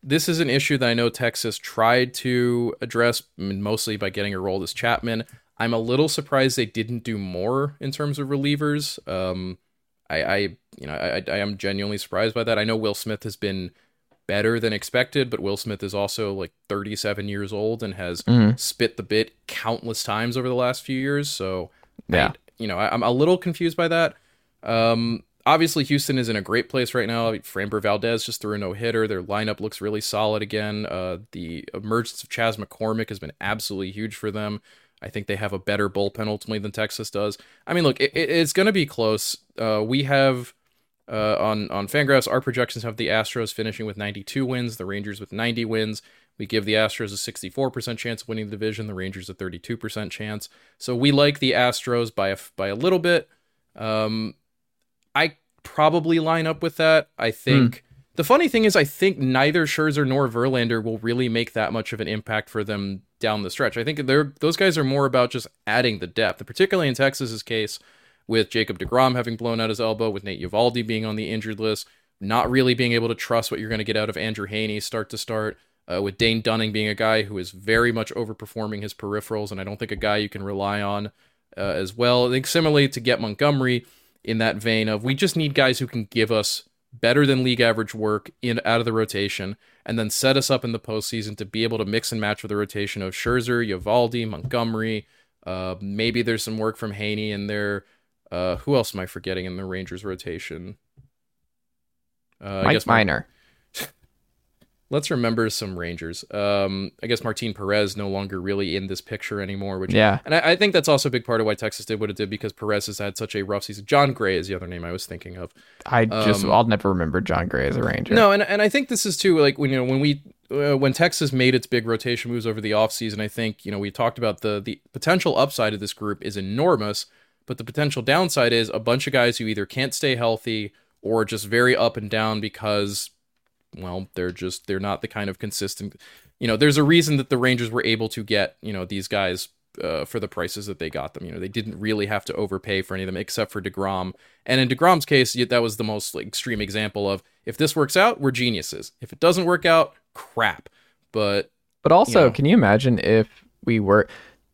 this is an issue that I know Texas tried to address I mean, mostly by getting Aroldis Chapman. I'm a little surprised they didn't do more in terms of relievers. Um, I, I you know I, I am genuinely surprised by that. I know Will Smith has been better than expected, but Will Smith is also like 37 years old and has spit the bit countless times over the last few years. So Yeah. I, you know, I, I'm a little confused by that. Um, obviously, Houston is in a great place right now. Framber Valdez just threw a no hitter. Their lineup looks really solid again. Uh, the emergence of Chas McCormick has been absolutely huge for them. I think they have a better bullpen ultimately than Texas does. I mean, look, it, it- it's going to be close. Uh, we have uh, on on Fangraphs, our projections have the Astros finishing with 92 wins, the Rangers with 90 wins. We give the Astros a 64% chance of winning the division, the Rangers a 32% chance. So we like the Astros by a, by a little bit. Um, I probably line up with that. I think the funny thing is, I think neither Scherzer nor Verlander will really make that much of an impact for them down the stretch. I think they're those guys are more about just adding the depth, particularly in Texas's case, with Jacob Degrom having blown out his elbow, with Nate Eovaldi being on the injured list, not really being able to trust what you're going to get out of Andrew Heaney start to start. Uh, with Dane Dunning being a guy who is very much overperforming his peripherals, and I don't think a guy you can rely on uh, as well. I think similarly to get Montgomery in that vein of we just need guys who can give us better than league average work in out of the rotation, and then set us up in the postseason to be able to mix and match with the rotation of Scherzer, Eovaldi, Montgomery. Uh, maybe there's some work from Heaney in there. Uh, who else am I forgetting in the Rangers rotation? Uh, I Mike guess Mar- Minor. Let's remember some Rangers. Um, I guess Martin Perez no longer really in this picture anymore, which Yeah. and I, I think that's also a big part of why Texas did what it did because Perez has had such a rough season. Jon Gray is the other name I was thinking of. I just Um, I'll never remember Jon Gray as a Ranger. No, and and I think this is too like when you know when we uh, when Texas made its big rotation moves over the offseason, I think you know we talked about the the potential upside of this group is enormous, but the potential downside is a bunch of guys who either can't stay healthy or just very up and down because well they're just they're not the kind of consistent you know there's a reason that the Rangers were able to get you know these guys uh, for the prices that they got them. You know, they didn't really have to overpay for any of them except for DeGrom. And in DeGrom's case, that was the most like, extreme example of if this works out, we're geniuses. If it doesn't work out, crap. But But also, you know. can you imagine if we were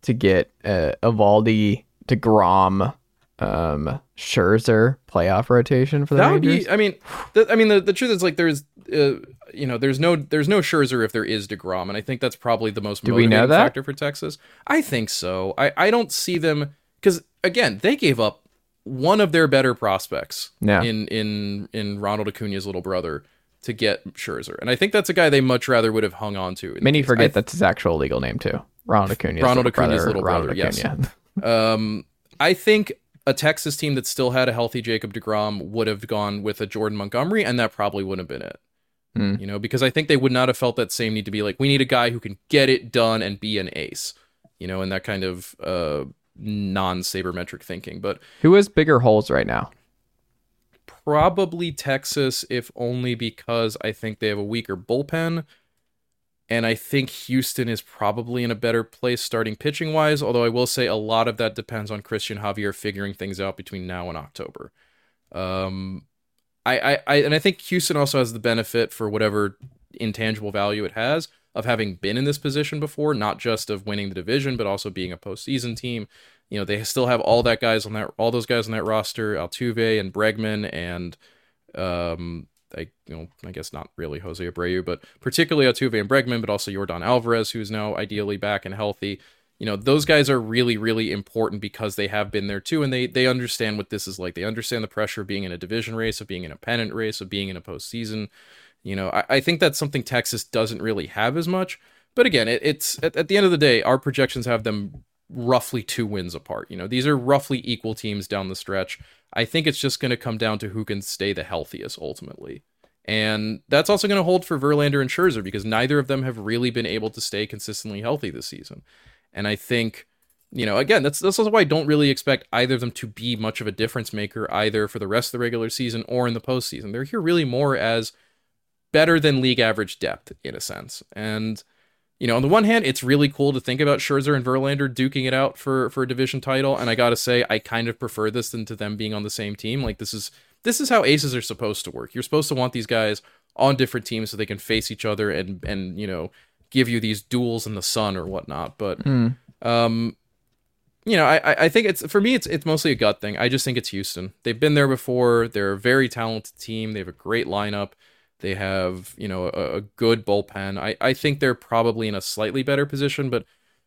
to get uh, Eovaldi, Degrom, um, Scherzer playoff rotation for the that would Rangers? be. I mean, the, I mean, the, the truth is like there's, uh, you know, there's no there's no Scherzer if there is Degrom, and I think that's probably the most Do we know motivating that? factor for Texas. I think so. I I don't see them because again they gave up one of their better prospects Yeah. in in in Ronald Acuna's little brother to get Scherzer, and I think that's a guy they much rather would have hung on to. Many forget I that's his actual legal name too. Ronald Acuna. Ronald Acuna's little brother, yes. Acuna. Um, I think a Texas team that still had a healthy Jacob DeGrom would have gone with a Jordan Montgomery, and that probably wouldn't have been it. Hmm. You know, because I think they would not have felt that same need to be like, we need a guy who can get it done and be an ace. You know, and that kind of uh, non sabermetric thinking. But Who has bigger holes right now? probably Texas, if only because I think they have a weaker bullpen. And I think Houston is probably in a better place starting pitching wise, although I will say a lot of that depends on Christian Javier figuring things out between now and October. Um, I, I, I and I think Houston also has the benefit for whatever intangible value it has of having been in this position before, not just of winning the division, but also being a postseason team. You know, they still have all that guys on that, all those guys on that roster, Altuve and Bregman and, um, I you know I guess not really Jose Abreu, but particularly Altuve and Bregman, but also Yordan Alvarez, who's now ideally back and healthy. You know, those guys are really, really important because they have been there too, and they they understand what this is like. They understand the pressure of being in a division race, of being in a pennant race, of being in a postseason. You know, I, I think that's something Texas doesn't really have as much. But again, it, it's at, at the end of the day, our projections have them roughly two wins apart. You know, these are roughly equal teams down the stretch. I think it's just going to come down to who can stay the healthiest ultimately. And that's also going to hold for Verlander and Scherzer because neither of them have really been able to stay consistently healthy this season. And I think, you know, again, that's that's also why I don't really expect either of them to be much of a difference maker either for the rest of the regular season or in the postseason. They're here really more as better than league average depth in a sense. And you know, on the one hand, it's really cool to think about Scherzer and Verlander duking it out for for a division title, and I gotta say, I kind of prefer this than to them being on the same team. Like this is this is how aces are supposed to work. You're supposed to want these guys on different teams so they can face each other and and you know give you these duels in the sun or whatnot. But Mm. um, you know, I I think it's for me it's it's mostly a gut thing. I just think it's Houston. They've been there before. They're a very talented team. They have a great lineup. They have, you know, a, a good bullpen. I, I think they're probably in a slightly better position, but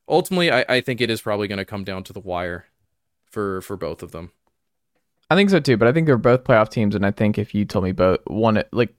ultimately I, I think it is probably going to come down to the wire for for both of them. I think so too, but I think they're both playoff teams, and I think if you told me both one like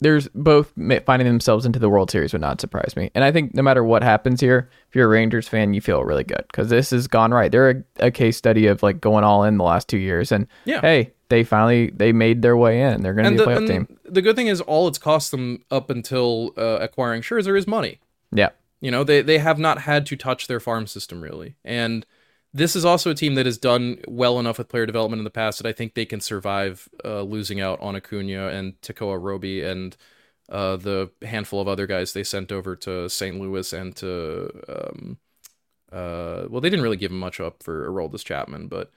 there's both finding themselves into the World Series would not surprise me. And I think no matter what happens here, if you're a Rangers fan, you feel really good because this has gone right. They're a, a case study of like going all in the last two years, and Yeah. hey, they finally they made their way in. They're going to be a the, playoff and team. the good thing is all it's cost them up until uh, acquiring Scherzer is money. Yeah, You know, they they have not had to touch their farm system really. And this is also a team that has done well enough with player development in the past that I think they can survive uh, losing out on Acuna and Tekoah Roby and uh, the handful of other guys they sent over to St. Louis and to um, uh, well, they didn't really give him much up for Aroldis Chapman, but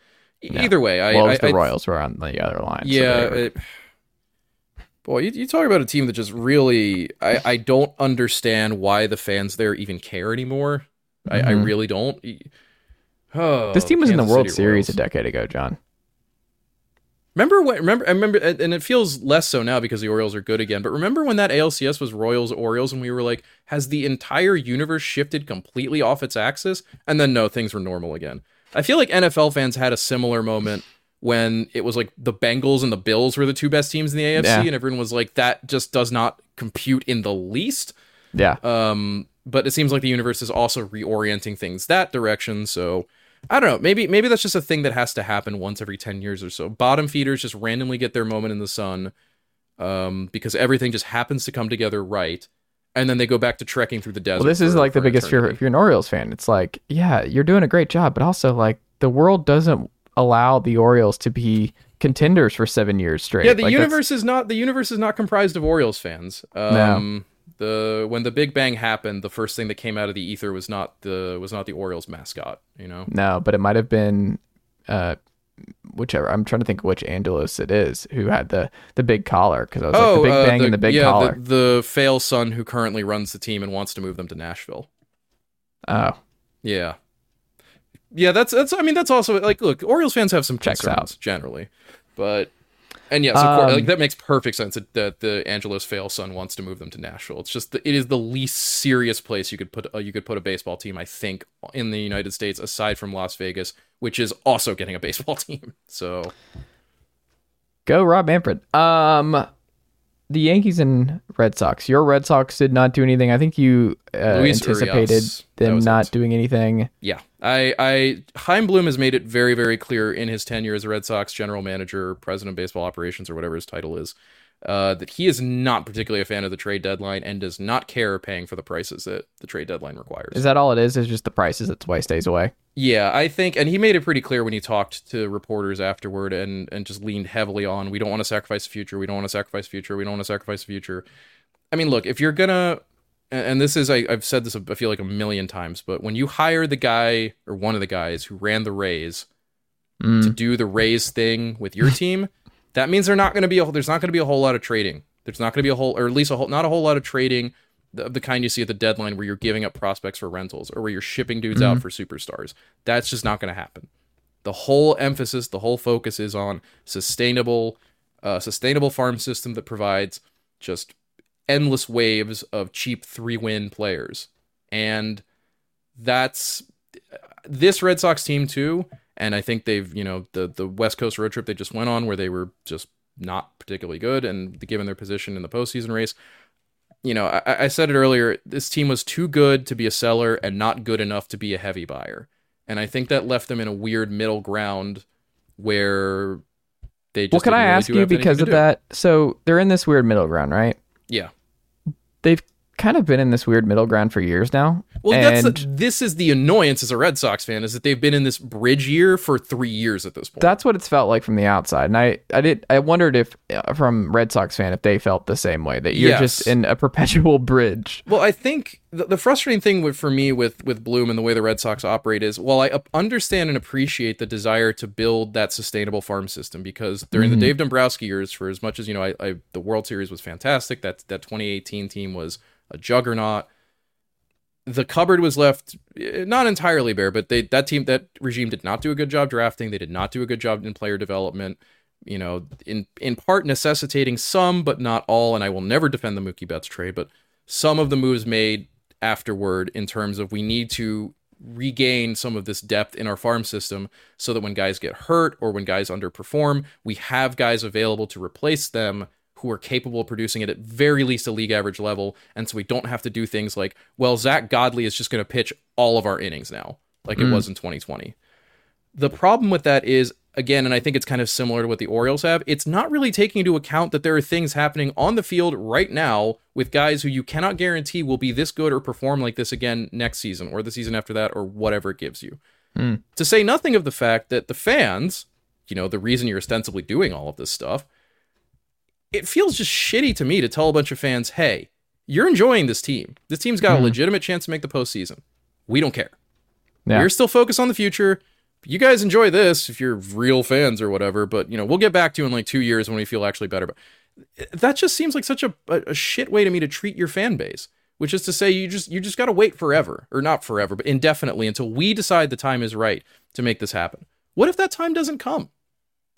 No. either way, I, well, I, the I- Royals were on the other line. yeah. they were- It, boy, you, you talk about a team that just really, I, I don't understand why the fans there even care anymore. I, I Mhm. really don't. Oh, this team was in the World City Series a decade ago, Jon. Remember what? Remember? I remember, and and it feels less so now because the Orioles are good again. But remember when that ALCS was Royals Orioles, and we were like, has the entire universe shifted completely off its axis? And then no, things were normal again. I feel like NFL fans had a similar moment when it was like the Bengals and the Bills were the two best teams in the AFC, Yeah. and everyone was like, that just does not compute in the least. Yeah, Um, but it seems like the universe is also reorienting things that direction. So I don't know. Maybe maybe that's just a thing that has to happen once every ten years or so. Bottom feeders just randomly get their moment in the sun, um, because everything just happens to come together right, and then they go back to trekking through the desert. well, this is for- like the biggest fear if you're an Orioles fan. It's like, yeah, you're doing a great job, but also like the world doesn't allow the Orioles to be contenders for seven years straight. Yeah, the Like, that's- universe is not the universe is not comprised of Orioles fans. Um, the when the Big Bang happened, the first thing that came out of the ether was not the was not the Orioles mascot. You know. No, but it might have been uh whichever. I'm trying to think which Angelos it is who had the the big collar because I was like the Big uh, Bang and the big yeah, collar. The, the fail son who currently runs the team and wants to move them to Nashville. oh, Yeah. Yeah, that's that's I mean that's also like look, Orioles fans have some Checks out. generally. But and yes, of course, Um, like that makes perfect sense that, that the Angelos fail son wants to move them to Nashville. It's just the, it is the least serious place you could put uh, you could put a baseball team I think in the United States aside from Las Vegas, which is also getting a baseball team. So go Rob Manfred. Um, the Yankees and Red Sox. Your Red Sox did not do anything. I think you uh, anticipated Urias, them not it. doing anything. Yeah, I, I, Chaim Bloom has made it very, very clear in his tenure as a Red Sox general manager, president of baseball operations, or whatever his title is, uh, that he is not particularly a fan of the trade deadline and does not care paying for the prices that the trade deadline requires. Is that all it is? Is just the prices? That's why he stays away. Yeah, I think, and he made it pretty clear when he talked to reporters afterward, and and just leaned heavily on we don't want to sacrifice the future, we don't want to sacrifice the future, we don't want to sacrifice the future. I mean, look, if you're gonna, and and this is I, I've said this I feel like a million times, but when you hire the guy or one of the guys who ran the Rays Mm. to do the Rays thing with your team, that means they're not going to be a, there's not going to be a whole lot of trading. There's not going to be a whole, or at least a whole, not a whole lot of trading of the kind you see at the deadline where you're giving up prospects for rentals or where you're shipping dudes out for superstars. That's just not going to happen. The whole emphasis, the whole focus is on sustainable, uh, sustainable farm system that provides just endless waves of cheap three win players, and that's this Red Sox team too. And I think they've, you know, the the West Coast road trip they just went on where they were just not particularly good, and given their position in the postseason race, you know, I, I, said it earlier. This team was too good to be a seller and not good enough to be a heavy buyer, and I think that left them in a weird middle ground where they. Just well, can I really ask you because of do. that? So they're in this weird middle ground, right? Yeah. They've kind of been in this weird middle ground for years now. Well, and that's this is the annoyance as a Red Sox fan is that they've been in this bridge year for three years at this point. That's what it's felt like from the outside, and I, I did, I wondered if uh, from Red Sox fan if they felt the same way that you're Yes. just in a perpetual bridge. Well, I think the, the frustrating thing with, for me with with Bloom and the way the Red Sox operate is, while I understand and appreciate the desire to build that sustainable farm system, because during the Dave Dombrowski years, for as much as you know, I, I the World Series was fantastic. That that 2018 team was a juggernaut. The cupboard was left eh, not entirely bare, but they that team that regime did not do a good job drafting. They did not do a good job in player development. You know, in in part necessitating some, but not all. And I will never defend the Mookie Betts trade, but some of the moves made afterward in terms of we need to regain some of this depth in our farm system so that when guys get hurt or when guys underperform, we have guys available to replace them who are capable of producing it at very least a league average level. And so we don't have to do things like, well, Zack Godley is just going to pitch all of our innings now, like it hmm. was in 2020. The problem with that is, again, and I think it's kind of similar to what the Orioles have, it's not really taking into account that there are things happening on the field right now with guys who you cannot guarantee will be this good or perform like this again next season or the season after that or whatever it gives you. Hmm. To say nothing of the fact that the fans, you know, the reason you're ostensibly doing all of this stuff, it feels just shitty to me to tell a bunch of fans, hey, you're enjoying this team. This team's got a mm-hmm. legitimate chance to make the postseason. We don't care. Yeah. We're still focused on the future. You guys enjoy this if you're real fans or whatever, but you know, we'll get back to you in like two years when we feel actually better. But eh, that just seems like such a, a, a shit way to me to treat your fan base, which is to say you just you just gotta wait forever. Or not forever, but indefinitely until we decide the time is right to make this happen. What if that time doesn't come?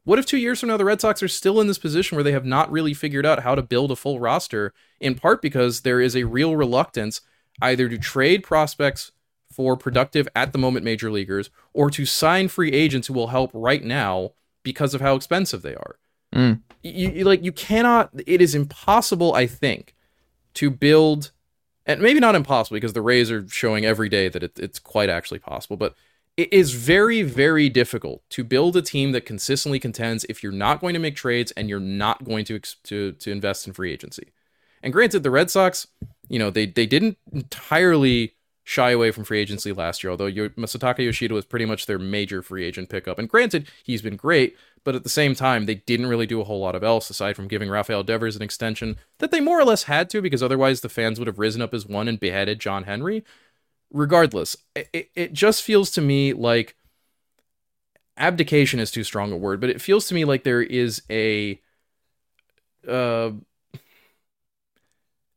What if two years from now the Red Sox are still in this position where they have not really figured out how to build a full roster, in part because there is a real reluctance either to trade prospects for productive at the moment major leaguers or to sign free agents who will help right now because of how expensive they are. Mm. You, you like you cannot it is impossible I think to build and maybe not impossible because the Rays are showing every day that it, it's quite actually possible, but it is very, very difficult to build a team that consistently contends if you're not going to make trades and you're not going to to to invest in free agency. And granted, the Red Sox, you know, they they didn't entirely shy away from free agency last year, although Masataka Yoshida was pretty much their major free agent pickup. And granted, he's been great, but at the same time, they didn't really do a whole lot of else aside from giving Rafael Devers an extension that they more or less had to because otherwise the fans would have risen up as one and beheaded John Henry. Regardless, it, it- just feels to me like abdication is too strong a word, but it feels to me like there is a uh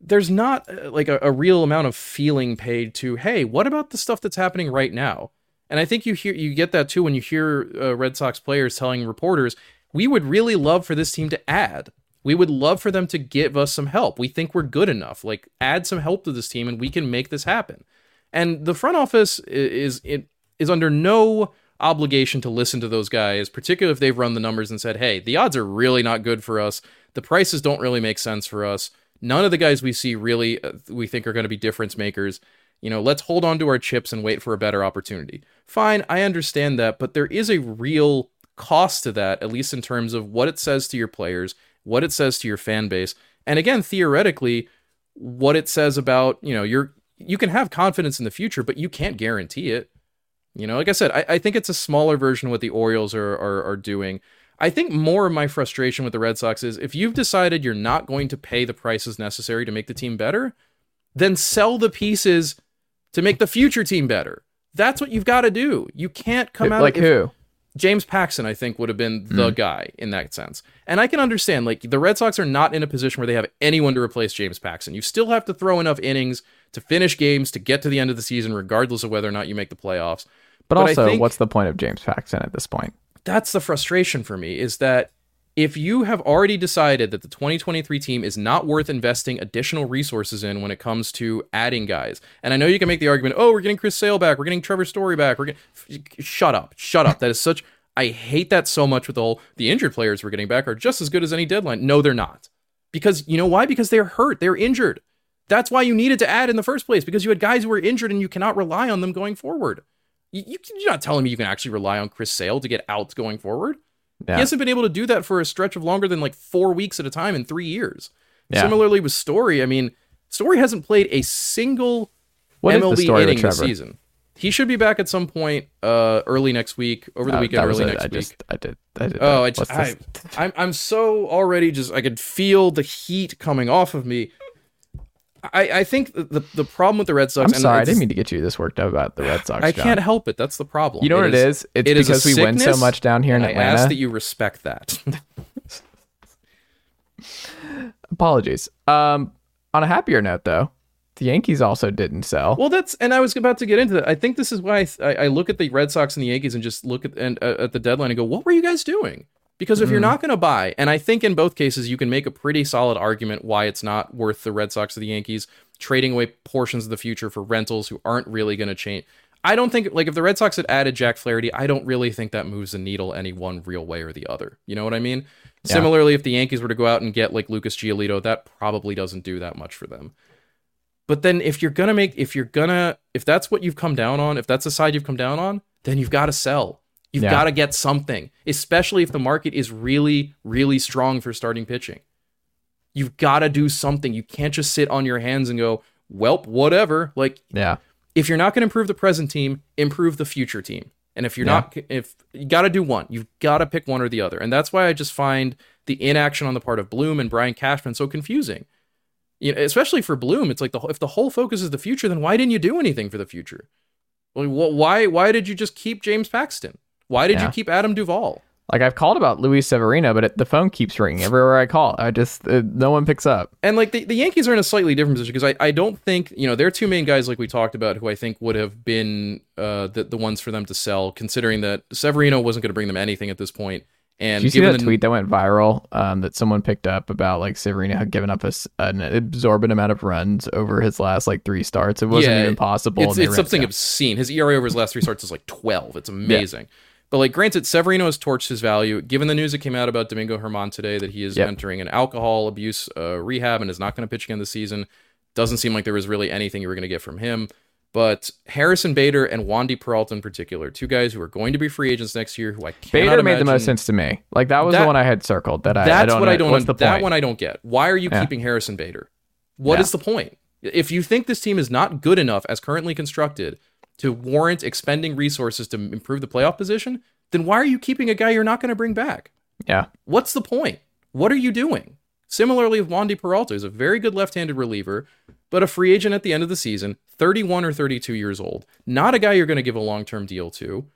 there's not uh, like a, a real amount of feeling paid to hey what about the stuff that's happening right now? And i think you hear you get that too when you hear uh, red sox players telling reporters we would really love for this team to add. We would love for them to give us some help. We think we're good enough. Like add some help to this team and we can make this happen and the front office i- is it is under no obligation to listen to those guys, particularly if they've run the numbers and said, "Hey, the odds are really not good for us. The prices don't really make sense for us. None of the guys we see really uh, we think are going to be difference makers. You know, let's hold on to our chips and wait for a better opportunity." Fine, I understand that, but there is a real cost to that, at least in terms of what it says to your players, what it says to your fan base, and again, theoretically, what it says about, you know, your you can have confidence in the future, but you can't guarantee it. You know, like I said, I, I think it's a smaller version of what the Orioles are, are are doing. I think more of my frustration with the Red Sox is if you've decided you're not going to pay the prices necessary to make the team better, then sell the pieces to make the future team better. That's what you've got to do. You can't come out like if- who? James Paxton, I think, would have been the hmm. guy in that sense. And I can understand, like, the Red Sox are not in a position where they have anyone to replace James Paxton. You still have to throw enough innings to finish games to get to the end of the season, regardless of whether or not you make the playoffs. But, But also, what's the point of James Paxton at this point? that's the frustration for me is that if you have already decided that the 2023 team is not worth investing additional resources in when it comes to adding guys, and I know you can make the argument, oh, we're getting Chris Sale back, we're getting Trevor Story back, we're getting, shut up, shut up. That is such. I hate that so much. With all the injured players we're getting back are just as good as any deadline. No, they're not, because you know why? Because they're hurt, they're injured. That's why you needed to add in the first place because you had guys who were injured and you cannot rely on them going forward. You, you're not telling me you can actually rely on Chris Sale to get outs going forward. Yeah. He hasn't been able to do that for a stretch of longer than like four weeks at a time in three years. Yeah. Similarly with Story, I mean, Story hasn't played a single What is the MLB inning this season. He should be back at some point uh, early next week, over the Uh, weekend, early it. next I week. just, I did, I did. Oh. I just, I. I'm, I'm so already just, I could feel the heat coming off of me. I, I think the, the, problem with the Red Sox. I'm and sorry, I didn't mean to get you this worked up about the Red Sox. I Jon. can't help it. That's the problem. You know what it is? It's it is because we win so much down here in I Atlanta. ask that you respect that. Apologies. Um, on a happier note, though, the Yankees also didn't sell. Well, that's and I was about to get into that. I think this is why I, I, I look at the Red Sox and the Yankees and just look at and uh, at the deadline and go, what were you guys doing? Because if you're hmm. not going to buy, and I think in both cases you can make a pretty solid argument why it's not worth the Red Sox or the Yankees trading away portions of the future for rentals who aren't really going to change. I don't think like if the Red Sox had added Jack Flaherty, I don't really think that moves the needle any one real way or the other. You know what I mean? Similarly, if the Yankees were to go out and get like Lucas Giolito, that probably doesn't do that much for them. But then if you're gonna make if you're gonna if that's what you've come down on, if that's the side you've come down on, then you've got to sell. You've Yeah. got to get something, especially if the market is really, really strong for starting pitching. You've got to do something. You can't just sit on your hands and go, "Welp, whatever." Like yeah, if you're not going to improve the present team, improve the future team. And if you're Yeah. not, if you got to do one, you've got to pick one or the other. And that's why I just find the inaction on the part of Bloom and Brian Cashman so confusing. You know, especially for Bloom, it's like the if the whole focus is the future, then why didn't you do anything for the future? Wh- why why did you just keep James Paxton? Why did Yeah. you keep Adam Duvall? like I've called about Luis Severino, but it, the phone keeps ringing everywhere I call. I just uh, no one picks up. And like the, the Yankees are in a slightly different position because I, I don't think you know their two main guys like we talked about who I think would have been uh, the the ones for them to sell considering that Severino wasn't going to bring them anything at this point. And Did you see that the- tweet that went viral um, that someone picked up about like Severino had given up a an absorbent amount of runs over his last like three starts? It wasn't Yeah, even possible. It's, it's something yeah. obscene. His ERA over his last three starts is like 12. It's amazing. But like, granted, Severino has torched his value. Given the news that came out about Domingo German today that he is Yep. entering an alcohol abuse uh, rehab and is not going to pitch again this season, doesn't seem like there was really anything you were going to get from him. But Harrison Bader and Wandy Peralta in particular, two guys who are going to be free agents next year, who I cannot Bader made the most sense to me. Like that was the one I had circled. That I, I That's what know. I don't. What's the that point? one I don't get. Why are you Yeah. keeping Harrison Bader? What is Yeah. the point? If you think this team is not good enough as currently constructed to warrant expending resources to improve the playoff position, then why are you keeping a guy you're not going to bring back? yeah, What's the point? What are you doing? Similarly, with Wandy Peralta, who's a very good left-handed reliever, but a free agent at the end of the season, 31 or 32 years old. Not a guy you're going to give a long-term deal to.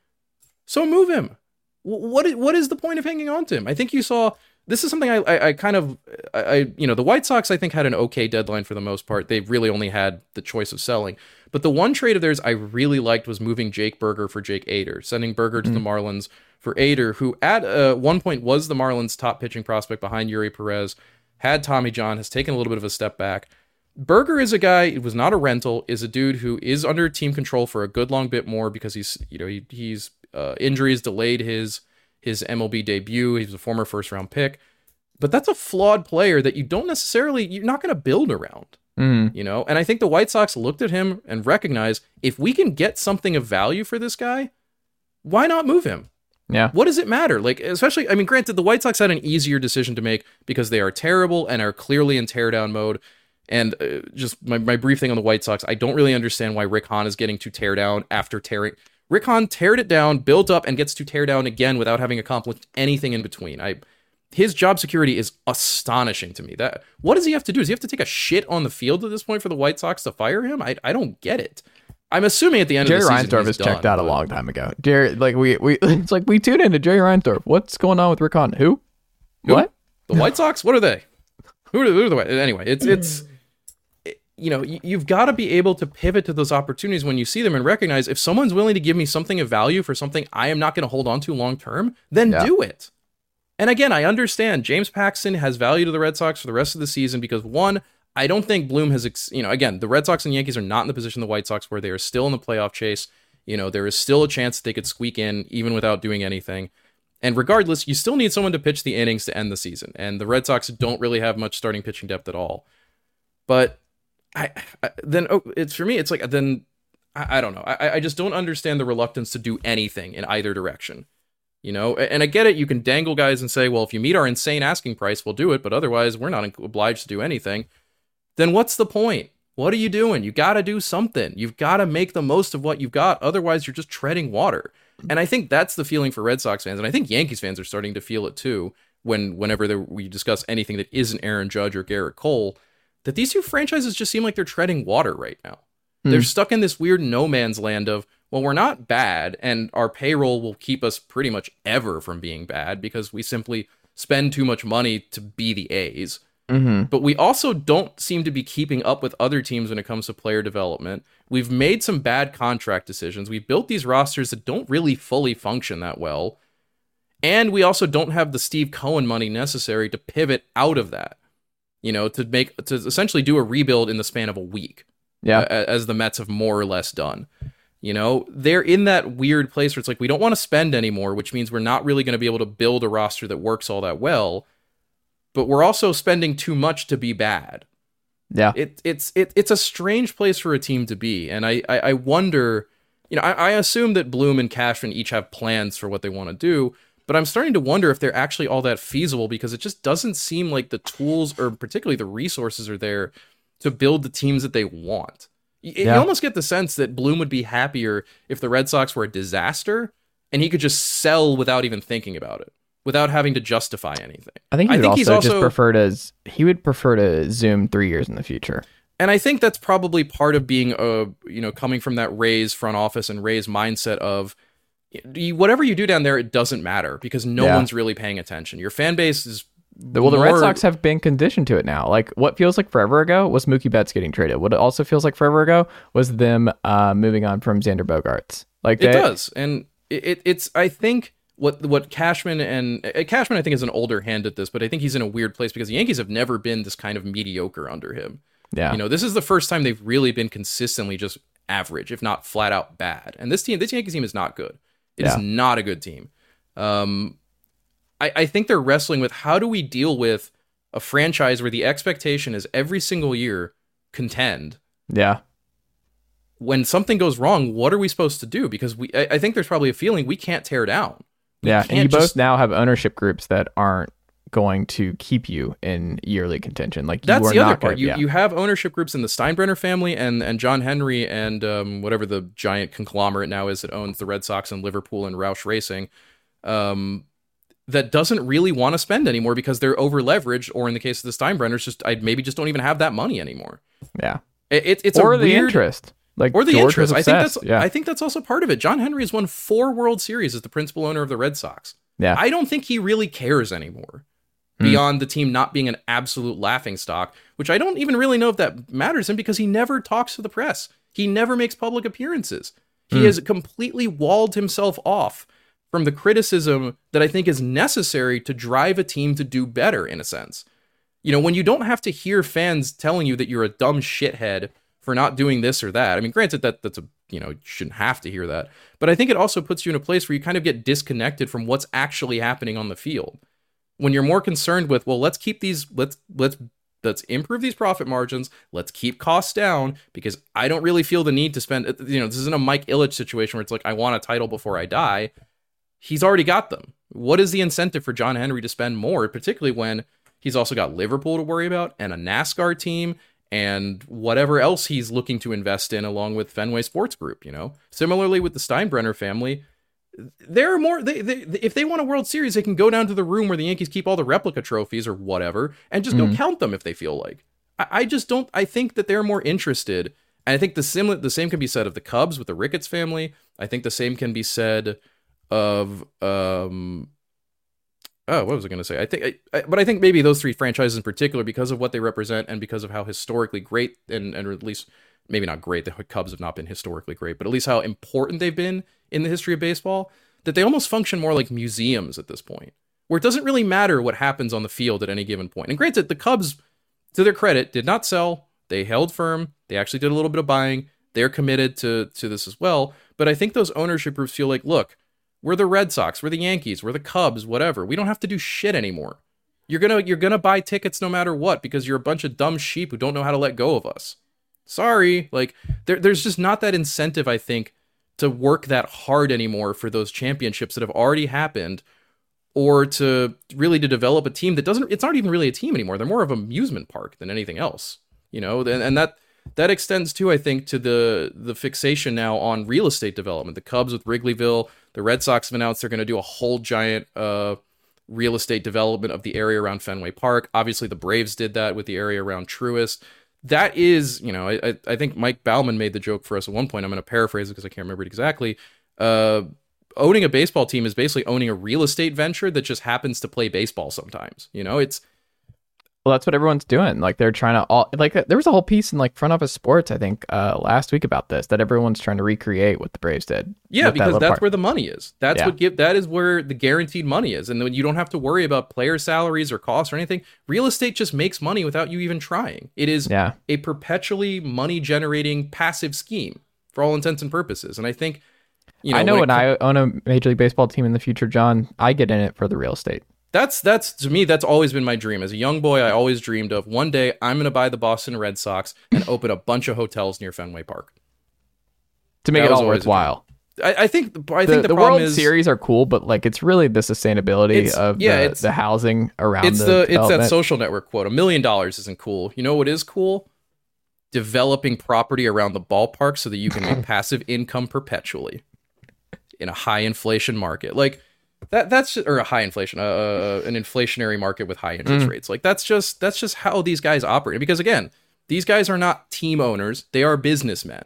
So move him. Wh- What is, what is the point of hanging on to him? I think you saw this is something I, I, I kind of I, I you know the White Sox I think had an okay deadline for the most part. They really only had the choice of selling. But the one trade of theirs I really liked was moving Jake Burger for Jake Eder, sending Burger to the Marlins for Eder, who at uh, one point was the Marlins' top pitching prospect behind Eury Perez, had Tommy John, has taken a little bit of a step back. Burger is a guy. It was not a rental. Is a dude who is under team control for a good long bit more because he's you know he, he's uh, injuries delayed his his MLB debut. He was a former first round pick, but that's a flawed player that you don't necessarily you're not going to build around. Mhm. You know, and I think the White Sox looked at him and recognized if we can get something of value for this guy, why not move him? yeah. What does it matter? Like, especially, I mean, granted, the White Sox had an easier decision to make because they are terrible and are clearly in teardown mode. And uh, just my, my brief thing on the White Sox, I don't really understand why Rick Hahn is getting to tear down after tearing. Rick Hahn teared it down, built up, and gets to tear down again without having accomplished anything in between. I, his job security is astonishing to me. That what does he have to do? Does he have to take a shit on the field at this point for the White Sox to fire him? I, I don't get it. I'm assuming at the end Jerry of the season Reinsdorf he's has checked done, out a long time ago. Jerry, like we, we, it's like we tuned into Jerry Reinsdorf. What's going on with Rick Hahn? Who? Who? What? The White Sox? What are they? Who are, who are the White? Anyway, it's it's you know, you've got to be able to pivot to those opportunities when you see them and recognize if someone's willing to give me something of value for something I am not going to hold on to long term, then Yeah. do it. And again, I understand James Paxton has value to the Red Sox for the rest of the season because one, I don't think Bloom has, ex- you know, again, the Red Sox and Yankees are not in the position the White Sox where they are still in the playoff chase. You know, there is still a chance that they could squeak in even without doing anything. And regardless, you still need someone to pitch the innings to end the season. And the Red Sox don't really have much starting pitching depth at all. But I, I then oh, it's for me, it's like then I, I don't know. I, I just don't understand the reluctance to do anything in either direction. You know, and I get it. You can dangle guys and say, well, if you meet our insane asking price, we'll do it. But otherwise, we're not obliged to do anything. Then what's the point? What are you doing? You got to do something. You've got to make the most of what you've got. Otherwise, you're just treading water. And I think that's the feeling for Red Sox fans, and I think Yankees fans are starting to feel it too. When whenever we discuss anything that isn't Aaron Judge or Gerrit Cole, that these two franchises just seem like they're treading water right now. They're stuck in this weird no man's land of, well, we're not bad, and our payroll will keep us pretty much ever from being bad because we simply spend too much money to be the A's. Mm-hmm. But we also don't seem to be keeping up with other teams when it comes to player development. We've made some bad contract decisions. We've built these rosters that don't really fully function that well. And we also don't have the Steve Cohen money necessary to pivot out of that. You know, to make to essentially do a rebuild in the span of a week Yeah. a- as the Mets have more or less done. You know, they're in that weird place where it's like we don't want to spend anymore, which means we're not really going to be able to build a roster that works all that well. But we're also spending too much to be bad. Yeah. It, it's it, it's a strange place for a team to be, and I I, I wonder. You know, I, I assume that Bloom and Cashman each have plans for what they want to do, but I'm starting to wonder if they're actually all that feasible because it just doesn't seem like the tools or particularly the resources are there to build the teams that they want. You Yeah. almost get the sense that Bloom would be happier if the Red Sox were a disaster and he could just sell without even thinking about it, without having to justify anything. I think he I would think also, he's just also- prefer to he would prefer to zoom three years in the future. And I think that's probably part of being a you know coming from that Rays front office and Rays mindset of you, whatever you do down there, it doesn't matter because no Yeah. one's really paying attention. Your fan base is Well, the Red Sox have been conditioned to it now. Like what feels like forever ago was Mookie Betts getting traded. What it also feels like forever ago was them uh, moving on from Xander Bogaerts. Like It does, and it, it it's I think what what Cashman and uh, Cashman I think is an older hand at this, but I think he's in a weird place because the Yankees have never been this kind of mediocre under him. Yeah. You know, this is the first time they've really been consistently just average, if not flat out bad. And this team, this Yankees team is not good. It is Yeah. not a good team. Um, I, I think they're wrestling with how do we deal with a franchise where the expectation is every single year contend. yeah. When something goes wrong, what are we supposed to do? Because we, I, I think there's probably a feeling we can't tear down. We Yeah. And you both now have ownership groups that aren't going to keep you in yearly contention. Like you That's the other part. Gonna, You yeah. you have ownership groups in the Steinbrenner family and and John Henry and um, whatever the giant conglomerate now is that owns the Red Sox and Liverpool and Roush Racing, um, that doesn't really want to spend anymore because they're over leveraged, or in the case of the Steinbrenners, just I maybe just don't even have that money anymore. yeah. It, it- it's or a the weird, interest. Like or the George interest. I think that's yeah. I think that's also part of it. John Henry has won four World Series as the principal owner of the Red Sox. yeah. I don't think he really cares anymore Hmm. beyond the team not being an absolute laughing stock, which I don't even really know if that matters him because he never talks to the press. He never makes public appearances. He Hmm. has completely walled himself off from the criticism that I think is necessary to drive a team to do better in a sense. You know, when you don't have to hear fans telling you that you're a dumb shithead for not doing this or that. I mean, granted that that's a you know, you shouldn't have to hear that. But I think it also puts you in a place where you kind of get disconnected from what's actually happening on the field. When you're more concerned with, well, let's keep these let's let's let's improve these profit margins, let's keep costs down because I don't really feel the need to spend uh, you know, this isn't a Mike Ilitch situation where it's like I want a title before I die. He's already got them. What is the incentive for John Henry to spend more, particularly when he's also got Liverpool to worry about and a NASCAR team and whatever else he's looking to invest in along with Fenway Sports Group, you know. Similarly with the Steinbrenner family, there are more they, they if they want a World Series, they can go down to the room where the Yankees keep all the replica trophies or whatever and just go count them if they feel like. I, I just don't I think that they're more interested and I think the similar the same can be said of the Cubs with the Ricketts family. I think the same can be said of um oh, what was I going to say? I think, I, I, but I think maybe those three franchises in particular, because of what they represent and because of how historically great and and at least maybe not great, the Cubs have not been historically great, but at least how important they've been in the history of baseball, that they almost function more like museums at this point, where it doesn't really matter what happens on the field at any given point. And granted, the Cubs, to their credit, did not sell. They held firm. They actually did a little bit of buying. They're committed to to this as well. But I think those ownership groups feel like, look, we're the Red Sox, we're the Yankees, we're the Cubs, whatever. We don't have to do shit anymore. You're gonna you're gonna buy tickets no matter what because you're a bunch of dumb sheep who don't know how to let go of us. Sorry, like there, there's just not that incentive, I think, to work that hard anymore for those championships that have already happened, or to really to develop a team that doesn't. It's not even really a team anymore. They're more of an amusement park than anything else. You know, and, and that that extends too, I think, to the the fixation now on real estate development. The Cubs with Wrigleyville, the Red Sox have announced they're going to do a whole giant uh, real estate development of the area around Fenway Park. Obviously, the Braves did that with the area around Truist that is, you know, I, I think Mike Baumann made the joke for us at one point. I'm going to paraphrase it because I can't remember it exactly. Uh, owning a baseball team is basically owning a real estate venture that just happens to play baseball sometimes. You know, it's well, that's what everyone's doing. Like they're trying to all like there was a whole piece in like front office sports, I think, uh, last week about this that everyone's trying to recreate what the Braves did. Yeah, because that that's part. where the money is. That's yeah. what give that is where the guaranteed money is, and then you don't have to worry about player salaries or costs or anything. Real estate just makes money without you even trying. It is yeah. a perpetually money generating passive scheme for all intents and purposes. And I think you know, I know when, when I own a major league baseball team in the future, Jon, I get in it for the real estate that's that's to me that's always been my dream as a young boy i always dreamed of one day i'm going to buy the boston red sox and open a bunch of hotels near fenway park to make that it all worthwhile I, I, think I think the, the, the World is, Series are cool, but like it's really the sustainability of yeah, the, the housing around. It's the, the it's that social network quote. A million dollars isn't cool. You know what is cool? Developing property around the ballpark so that you can make passive income perpetually in a high inflation market. Like that that's just, or a high inflation, uh, uh, an inflationary market with high interest mm. rates. Like that's just that's just how these guys operate. Because again, these guys are not team owners; they are businessmen.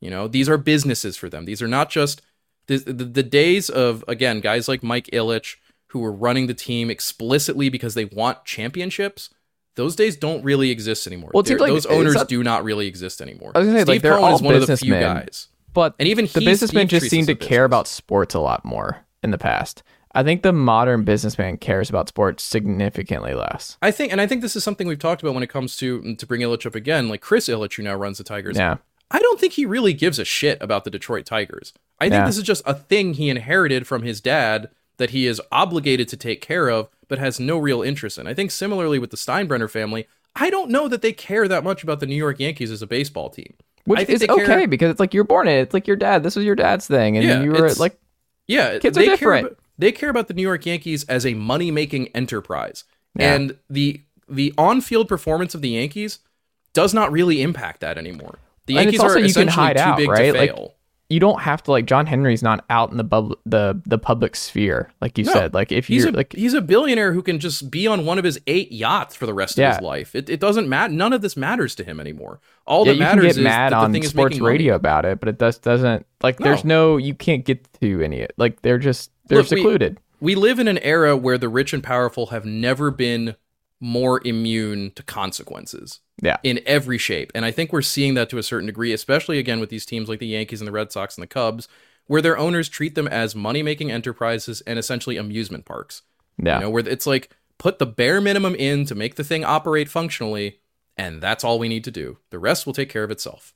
You know, these are businesses for them. These are not just the, the, the days of again guys like Mike Ilitch who were running the team explicitly because they want championships. Those days don't really exist anymore. Well, like, those owners do not really exist anymore. I was gonna say, Steve like, they're Cohen all is one of the few guys. But and even the businessmen just seem to care about sports a lot more in the past. I think the modern businessman cares about sports significantly less. I think, and I think this is something we've talked about when it comes to mm, to bring Ilitch up again, like Chris Ilitch, who now runs the Tigers. Yeah. I don't think he really gives a shit about the Detroit Tigers. I think yeah. this is just a thing he inherited from his dad that he is obligated to take care of, but has no real interest in. I think similarly with the Steinbrenner family, I don't know that they care that much about the New York Yankees as a baseball team. Which is okay care... because it's like you're born in it. It's like your dad. This was your dad's thing, and yeah, you were like yeah, kids are different. About, they care about the New York Yankees as a money making enterprise, yeah. and the the on field performance of the Yankees does not really impact that anymore. The Yankees are you can hide too out, big right? to fail. Like, you don't have to like John Henry's not out in the bub- the the public sphere like you no, said like if you're a, like he's a billionaire who can just be on one of his eight yachts for the rest yeah. of his life it, it doesn't matter none of this matters to him anymore all yeah, that matters is mad on sports radio money. about it but it does doesn't like no. there's no you can't get to any it like they're just they're Look, secluded we, we live in an era where the rich and powerful have never been more immune to consequences. Yeah. In every shape. And I think we're seeing that to a certain degree, especially again with these teams like the Yankees and the Red Sox and the Cubs, where their owners treat them as money making enterprises and essentially amusement parks. Yeah. You know, where it's like put the bare minimum in to make the thing operate functionally, and that's all we need to do. The rest will take care of itself.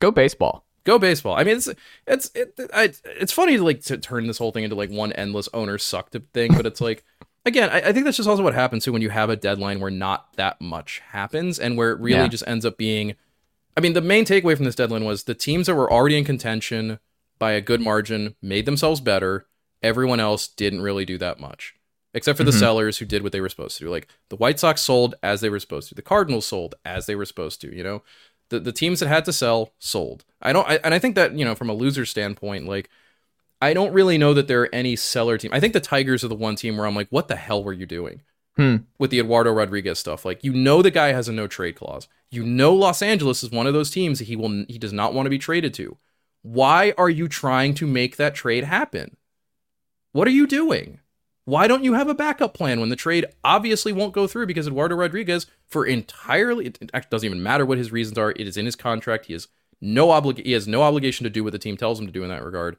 Go baseball. Go baseball. I mean, it's it's it, I, it's funny to like to turn this whole thing into like one endless owner sucked up thing, but it's like again, I, I, think that's just also what happens too when you have a deadline where not that much happens and where it really yeah. just ends up being. I mean, the main takeaway from this deadline was the teams that were already in contention by a good margin made themselves better. Everyone else didn't really do that much, except for the mm-hmm. sellers who did what they were supposed to do. Like the White Sox sold as they were supposed to. The Cardinals sold as they were supposed to. You know, the the teams that had to sell sold. I don't, I, and I think that you know from a loser standpoint, like I don't really know that there are any seller team. I think the Tigers are the one team where I'm like, what the hell were you doing hmm. with the Eduardo Rodriguez stuff? Like, you know, the guy has a no trade clause. You know, Los Angeles is one of those teams that he will he does not want to be traded to. Why are you trying to make that trade happen? What are you doing? Why don't you have a backup plan when the trade obviously won't go through because Eduardo Rodriguez, for entirely, it actually doesn't even matter what his reasons are. It is in his contract. He has no oblig- He has no obligation to do what the team tells him to do in that regard.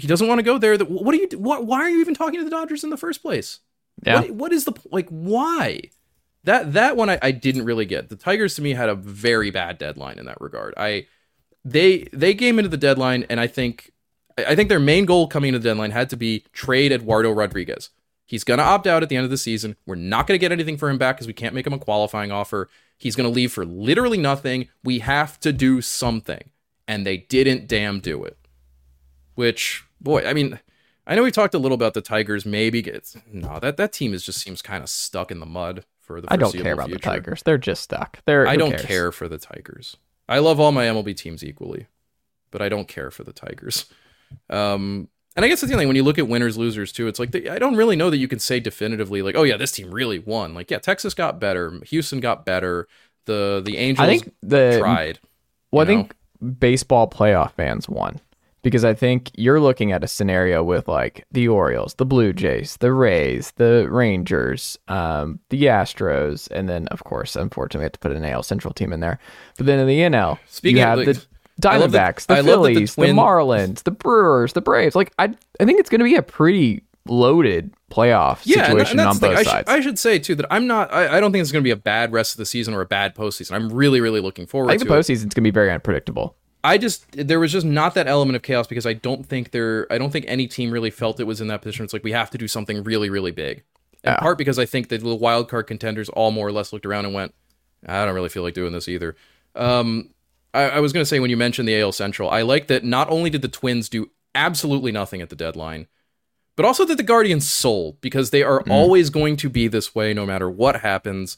He doesn't want to go there. That what are you? What, why are you even talking to the Dodgers in the first place? Yeah. What, what is the like? Why? That that one I, I didn't really get. The Tigers to me had a very bad deadline in that regard. I they they came into the deadline and I think I think their main goal coming into the deadline had to be trade Eduardo Rodriguez. He's going to opt out at the end of the season. We're not going to get anything for him back because we can't make him a qualifying offer. He's going to leave for literally nothing. We have to do something. And they didn't damn do it. Which, boy, I mean, I know we talked a little about the Tigers. Maybe it's no, that that team is just seems kind of stuck in the mud for the. I don't care about future. the Tigers. They're just stuck. They're I don't cares? care for the Tigers. I love all my MLB teams equally, but I don't care for the Tigers. Um, and I guess that's the thing. When you look at winners losers too, it's like the, I don't really know that you can say definitively like, oh yeah, this team really won. Like yeah, Texas got better, Houston got better, the the Angels I think the tried. Well, I know? think baseball playoff fans won because I think you're looking at a scenario with like the Orioles, the Blue Jays, the Rays, the Rangers, um, the Astros, and then of course, unfortunately, I have to put an AL Central team in there. But then in the NL, Speaking you have the I Diamondbacks, the the Phillies, the, Twin- Marlins, the Brewers, the Braves. Like I, I think it's going to be a pretty loaded playoff yeah, situation and that's on the both I, sides. I should say too that I'm not. I, I don't think it's going to be a bad rest of the season or a bad postseason. I'm really, really looking forward I think to the postseason's going to be very unpredictable. I just there was just not that element of chaos because I don't think there I don't think any team really felt it was in that position. It's like we have to do something really really big. In Yeah. part because I think the little wild card contenders all more or less looked around and went, I don't really feel like doing this either. Um, I, I was going to say when you mentioned the AL Central, I like that not only did the Twins do absolutely nothing at the deadline, but also that the Guardians sold because they are always going to be this way no matter what happens.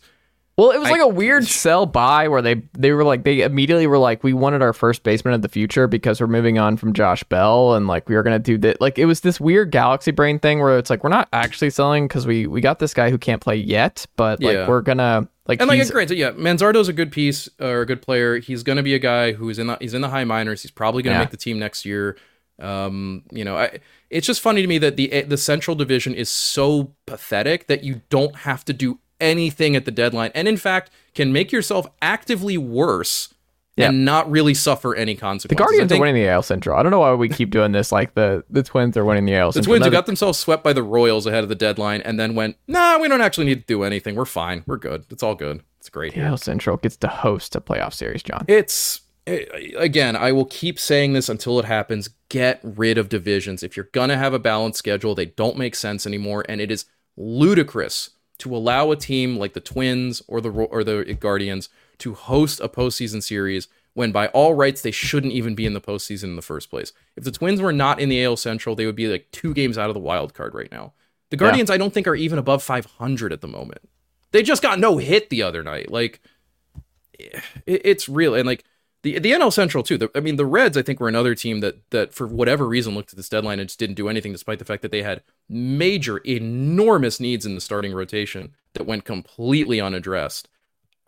Well, it was like a weird sell buy where they they were like they immediately were like we wanted our first baseman of the future because we're moving on from Josh Bell and like we were gonna do that like it was this weird galaxy brain thing where it's like we're not actually selling because we we got this guy who can't play yet but like Yeah. we're gonna like And like granted, yeah, Manzardo's a good piece or a good player. He's going to be a guy who's in the he's in the high minors. He's probably going to Yeah. make the team next year. Um, you know, I, it's just funny to me that the the Central Division is so pathetic that you don't have to do anything at the deadline, and in fact, can make yourself actively worse Yeah. and not really suffer any consequences. the. Guardians I are winning the AL Central. I don't know why we keep doing this. Like the the Twins are winning the AL Central. The Twins who got themselves swept by the Royals ahead of the deadline, and then went, "Nah, we don't actually need to do anything. We're fine. We're good. It's all good. It's great." the. AL Central gets to host a playoff series. Jon, It's eh, again, I will keep saying this until it happens. Get rid of divisions. If you're gonna have a balanced schedule, they don't make sense anymore, and it is ludicrous to allow a team like the Twins or the or the Guardians to host a postseason series when by all rights they shouldn't even be in the postseason in the first place. If the Twins were not in the AL Central, they would be like two games out of the wild card right now. The Guardians, I don't think, are even above 500 at the moment. They just got no hit the other night. Like, it, it's real and like the the NL Central too. The, I mean, the Reds I think were another team that that for whatever reason looked at this deadline and just didn't do anything, despite the fact that they had major, enormous needs in the starting rotation that went completely unaddressed.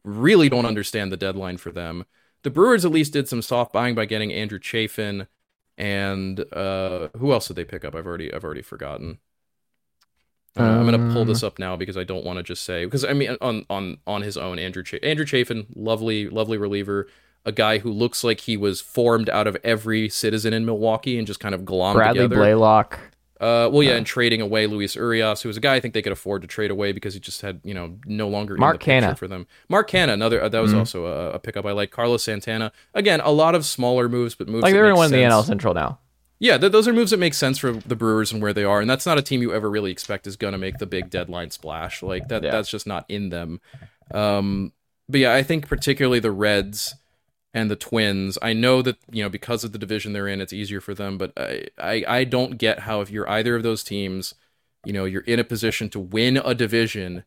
Really don't understand the deadline for them. The Brewers at least did some soft buying by getting Andrew Chafin and uh who else did they pick up? I've already I've already forgotten. Uh, I'm gonna pull this up now because I don't want to just say because I mean on on on his own Andrew Ch- Andrew Chafin lovely lovely reliever a guy who looks like he was formed out of every citizen in Milwaukee and just kind of glommed Bradley together. Blaylock. Uh, well, yeah, and trading away Luis Urias, who was a guy I think they could afford to trade away because he just had, you know, no longer Mark in the picture Canha. for them. Mark Canha, another uh, that was also a, a pickup I like. Carlos Santana, again, a lot of smaller moves, but moves Like they're win the. NL Central now. Yeah, th- those are moves that make sense for the Brewers and where they are, and that's not a team you ever really expect is going to make the big deadline splash. Like that, Yeah. that's just not in them. Um, but yeah, I think particularly the Reds and the Twins. I know that you know because of the division they're in, it's easier for them. But I, I, I don't get how if you're either of those teams, you know, you're in a position to win a division,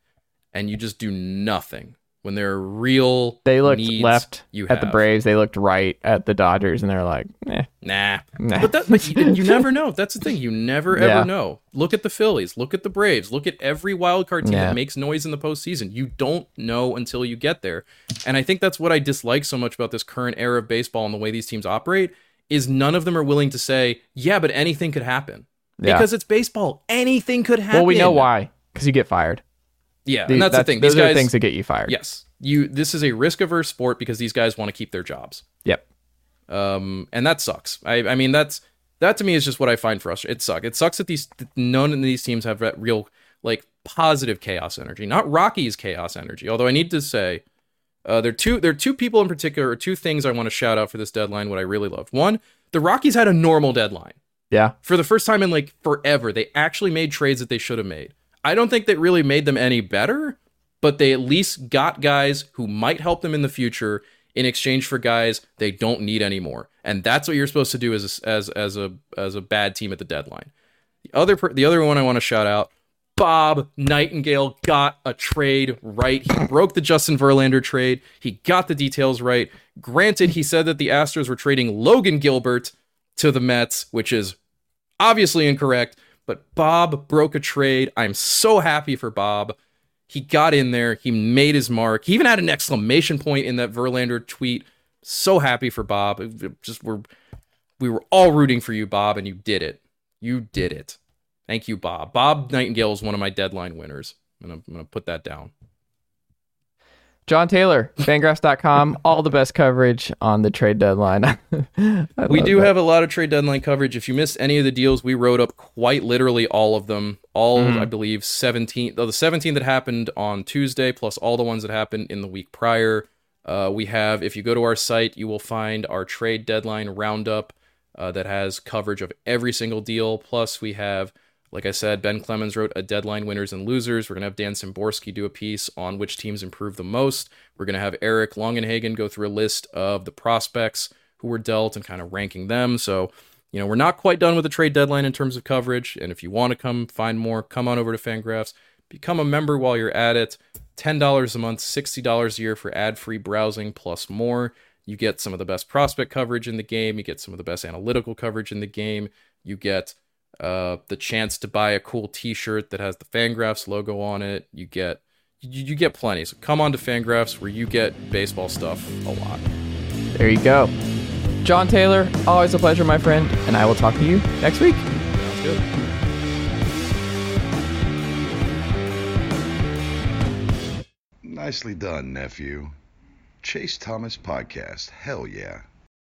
and you just do nothing when there are real. They looked left you at the. Braves. They looked right at the Dodgers, and they're like, eh. Nah. Nah. But that but you, you never know. That's the thing. You never ever Yeah. know. Look at the Phillies. Look at the Braves. Look at every wild card team Yeah. that makes noise in the postseason. You don't know until you get there. And I think that's what I dislike so much about this current era of baseball and the way these teams operate is none of them are willing to say, yeah, but anything could happen. Yeah. because it's baseball. Anything could happen. Well, we know why because you get fired. Yeah, and that's, the thing. Those These are guys, the things that get you fired. yes, you. This is a risk averse sport because these guys want to keep their jobs. Yep. um, and that sucks. I, I mean, that's that to me is just what I find frustrating. It sucks. It sucks that these that none of these teams have that real like positive chaos energy. Not Rocky's chaos energy. Although I need to say, uh, there are two there are two people in particular, or two things I want to shout out for this deadline. What I really loved. One, the Rockies had a normal deadline Yeah. for the first time in like forever. They actually made trades that they should have made. I don't think that really made them any better, but they at least got guys who might help them in the future in exchange for guys they don't need anymore. And that's what you're supposed to do as a, as as a as a bad team at the deadline. The other the other one I want to shout out Bob Nightingale got a trade right. He broke the Justin Verlander trade. He got the details right. Granted, he said that the Astros were trading Logan Gilbert to the Mets, which is obviously incorrect, but Bob broke a trade. I'm so happy for Bob. He got in there, he made his mark. He even had an exclamation point in that Verlander tweet. So happy for Bob. It- Just we're we were all rooting for you, Bob, and you did it. You did it. Thank you, Bob. Bob Nightingale is one of my deadline winners. I'm gonna, I'm gonna put that down. Jon Tayler, Fangraphs.com, all the best coverage on the trade deadline. We do that. have a lot of trade deadline coverage. If you missed any of the deals, we wrote up quite literally all of them. All, Mhm. I believe, 17, though the 17 that happened on Tuesday, plus all the ones that happened in the week prior. Uh, we have, if you go to our site, you will find our trade deadline roundup uh, that has coverage of every single deal. Plus, we have, like I said, Ben Clemens wrote a deadline winners and losers. We're going to have Dan Szymborski do a piece on which teams improved the most. We're going to have Eric Longenhagen go through a list of the prospects who were dealt and kind of ranking them. So, you know, we're not quite done with the trade deadline in terms of coverage. And if you want to come find more, come on over to Fangraphs. Become a member while you're at it. $10 a month, $60 a year for ad free browsing plus more. You get some of the best prospect coverage in the game. You get some of the best analytical coverage in the game. You get uh, the chance to buy a cool T-shirt that has the Fangraphs logo on it. You get you, you get plenty. So come on to Fangraphs where you get baseball stuff a lot. There you go. Jon Tayler, always a pleasure, my friend, and I will talk to you next week. Sounds good. Nicely done, nephew. Chase Thomas Podcast. Hell yeah.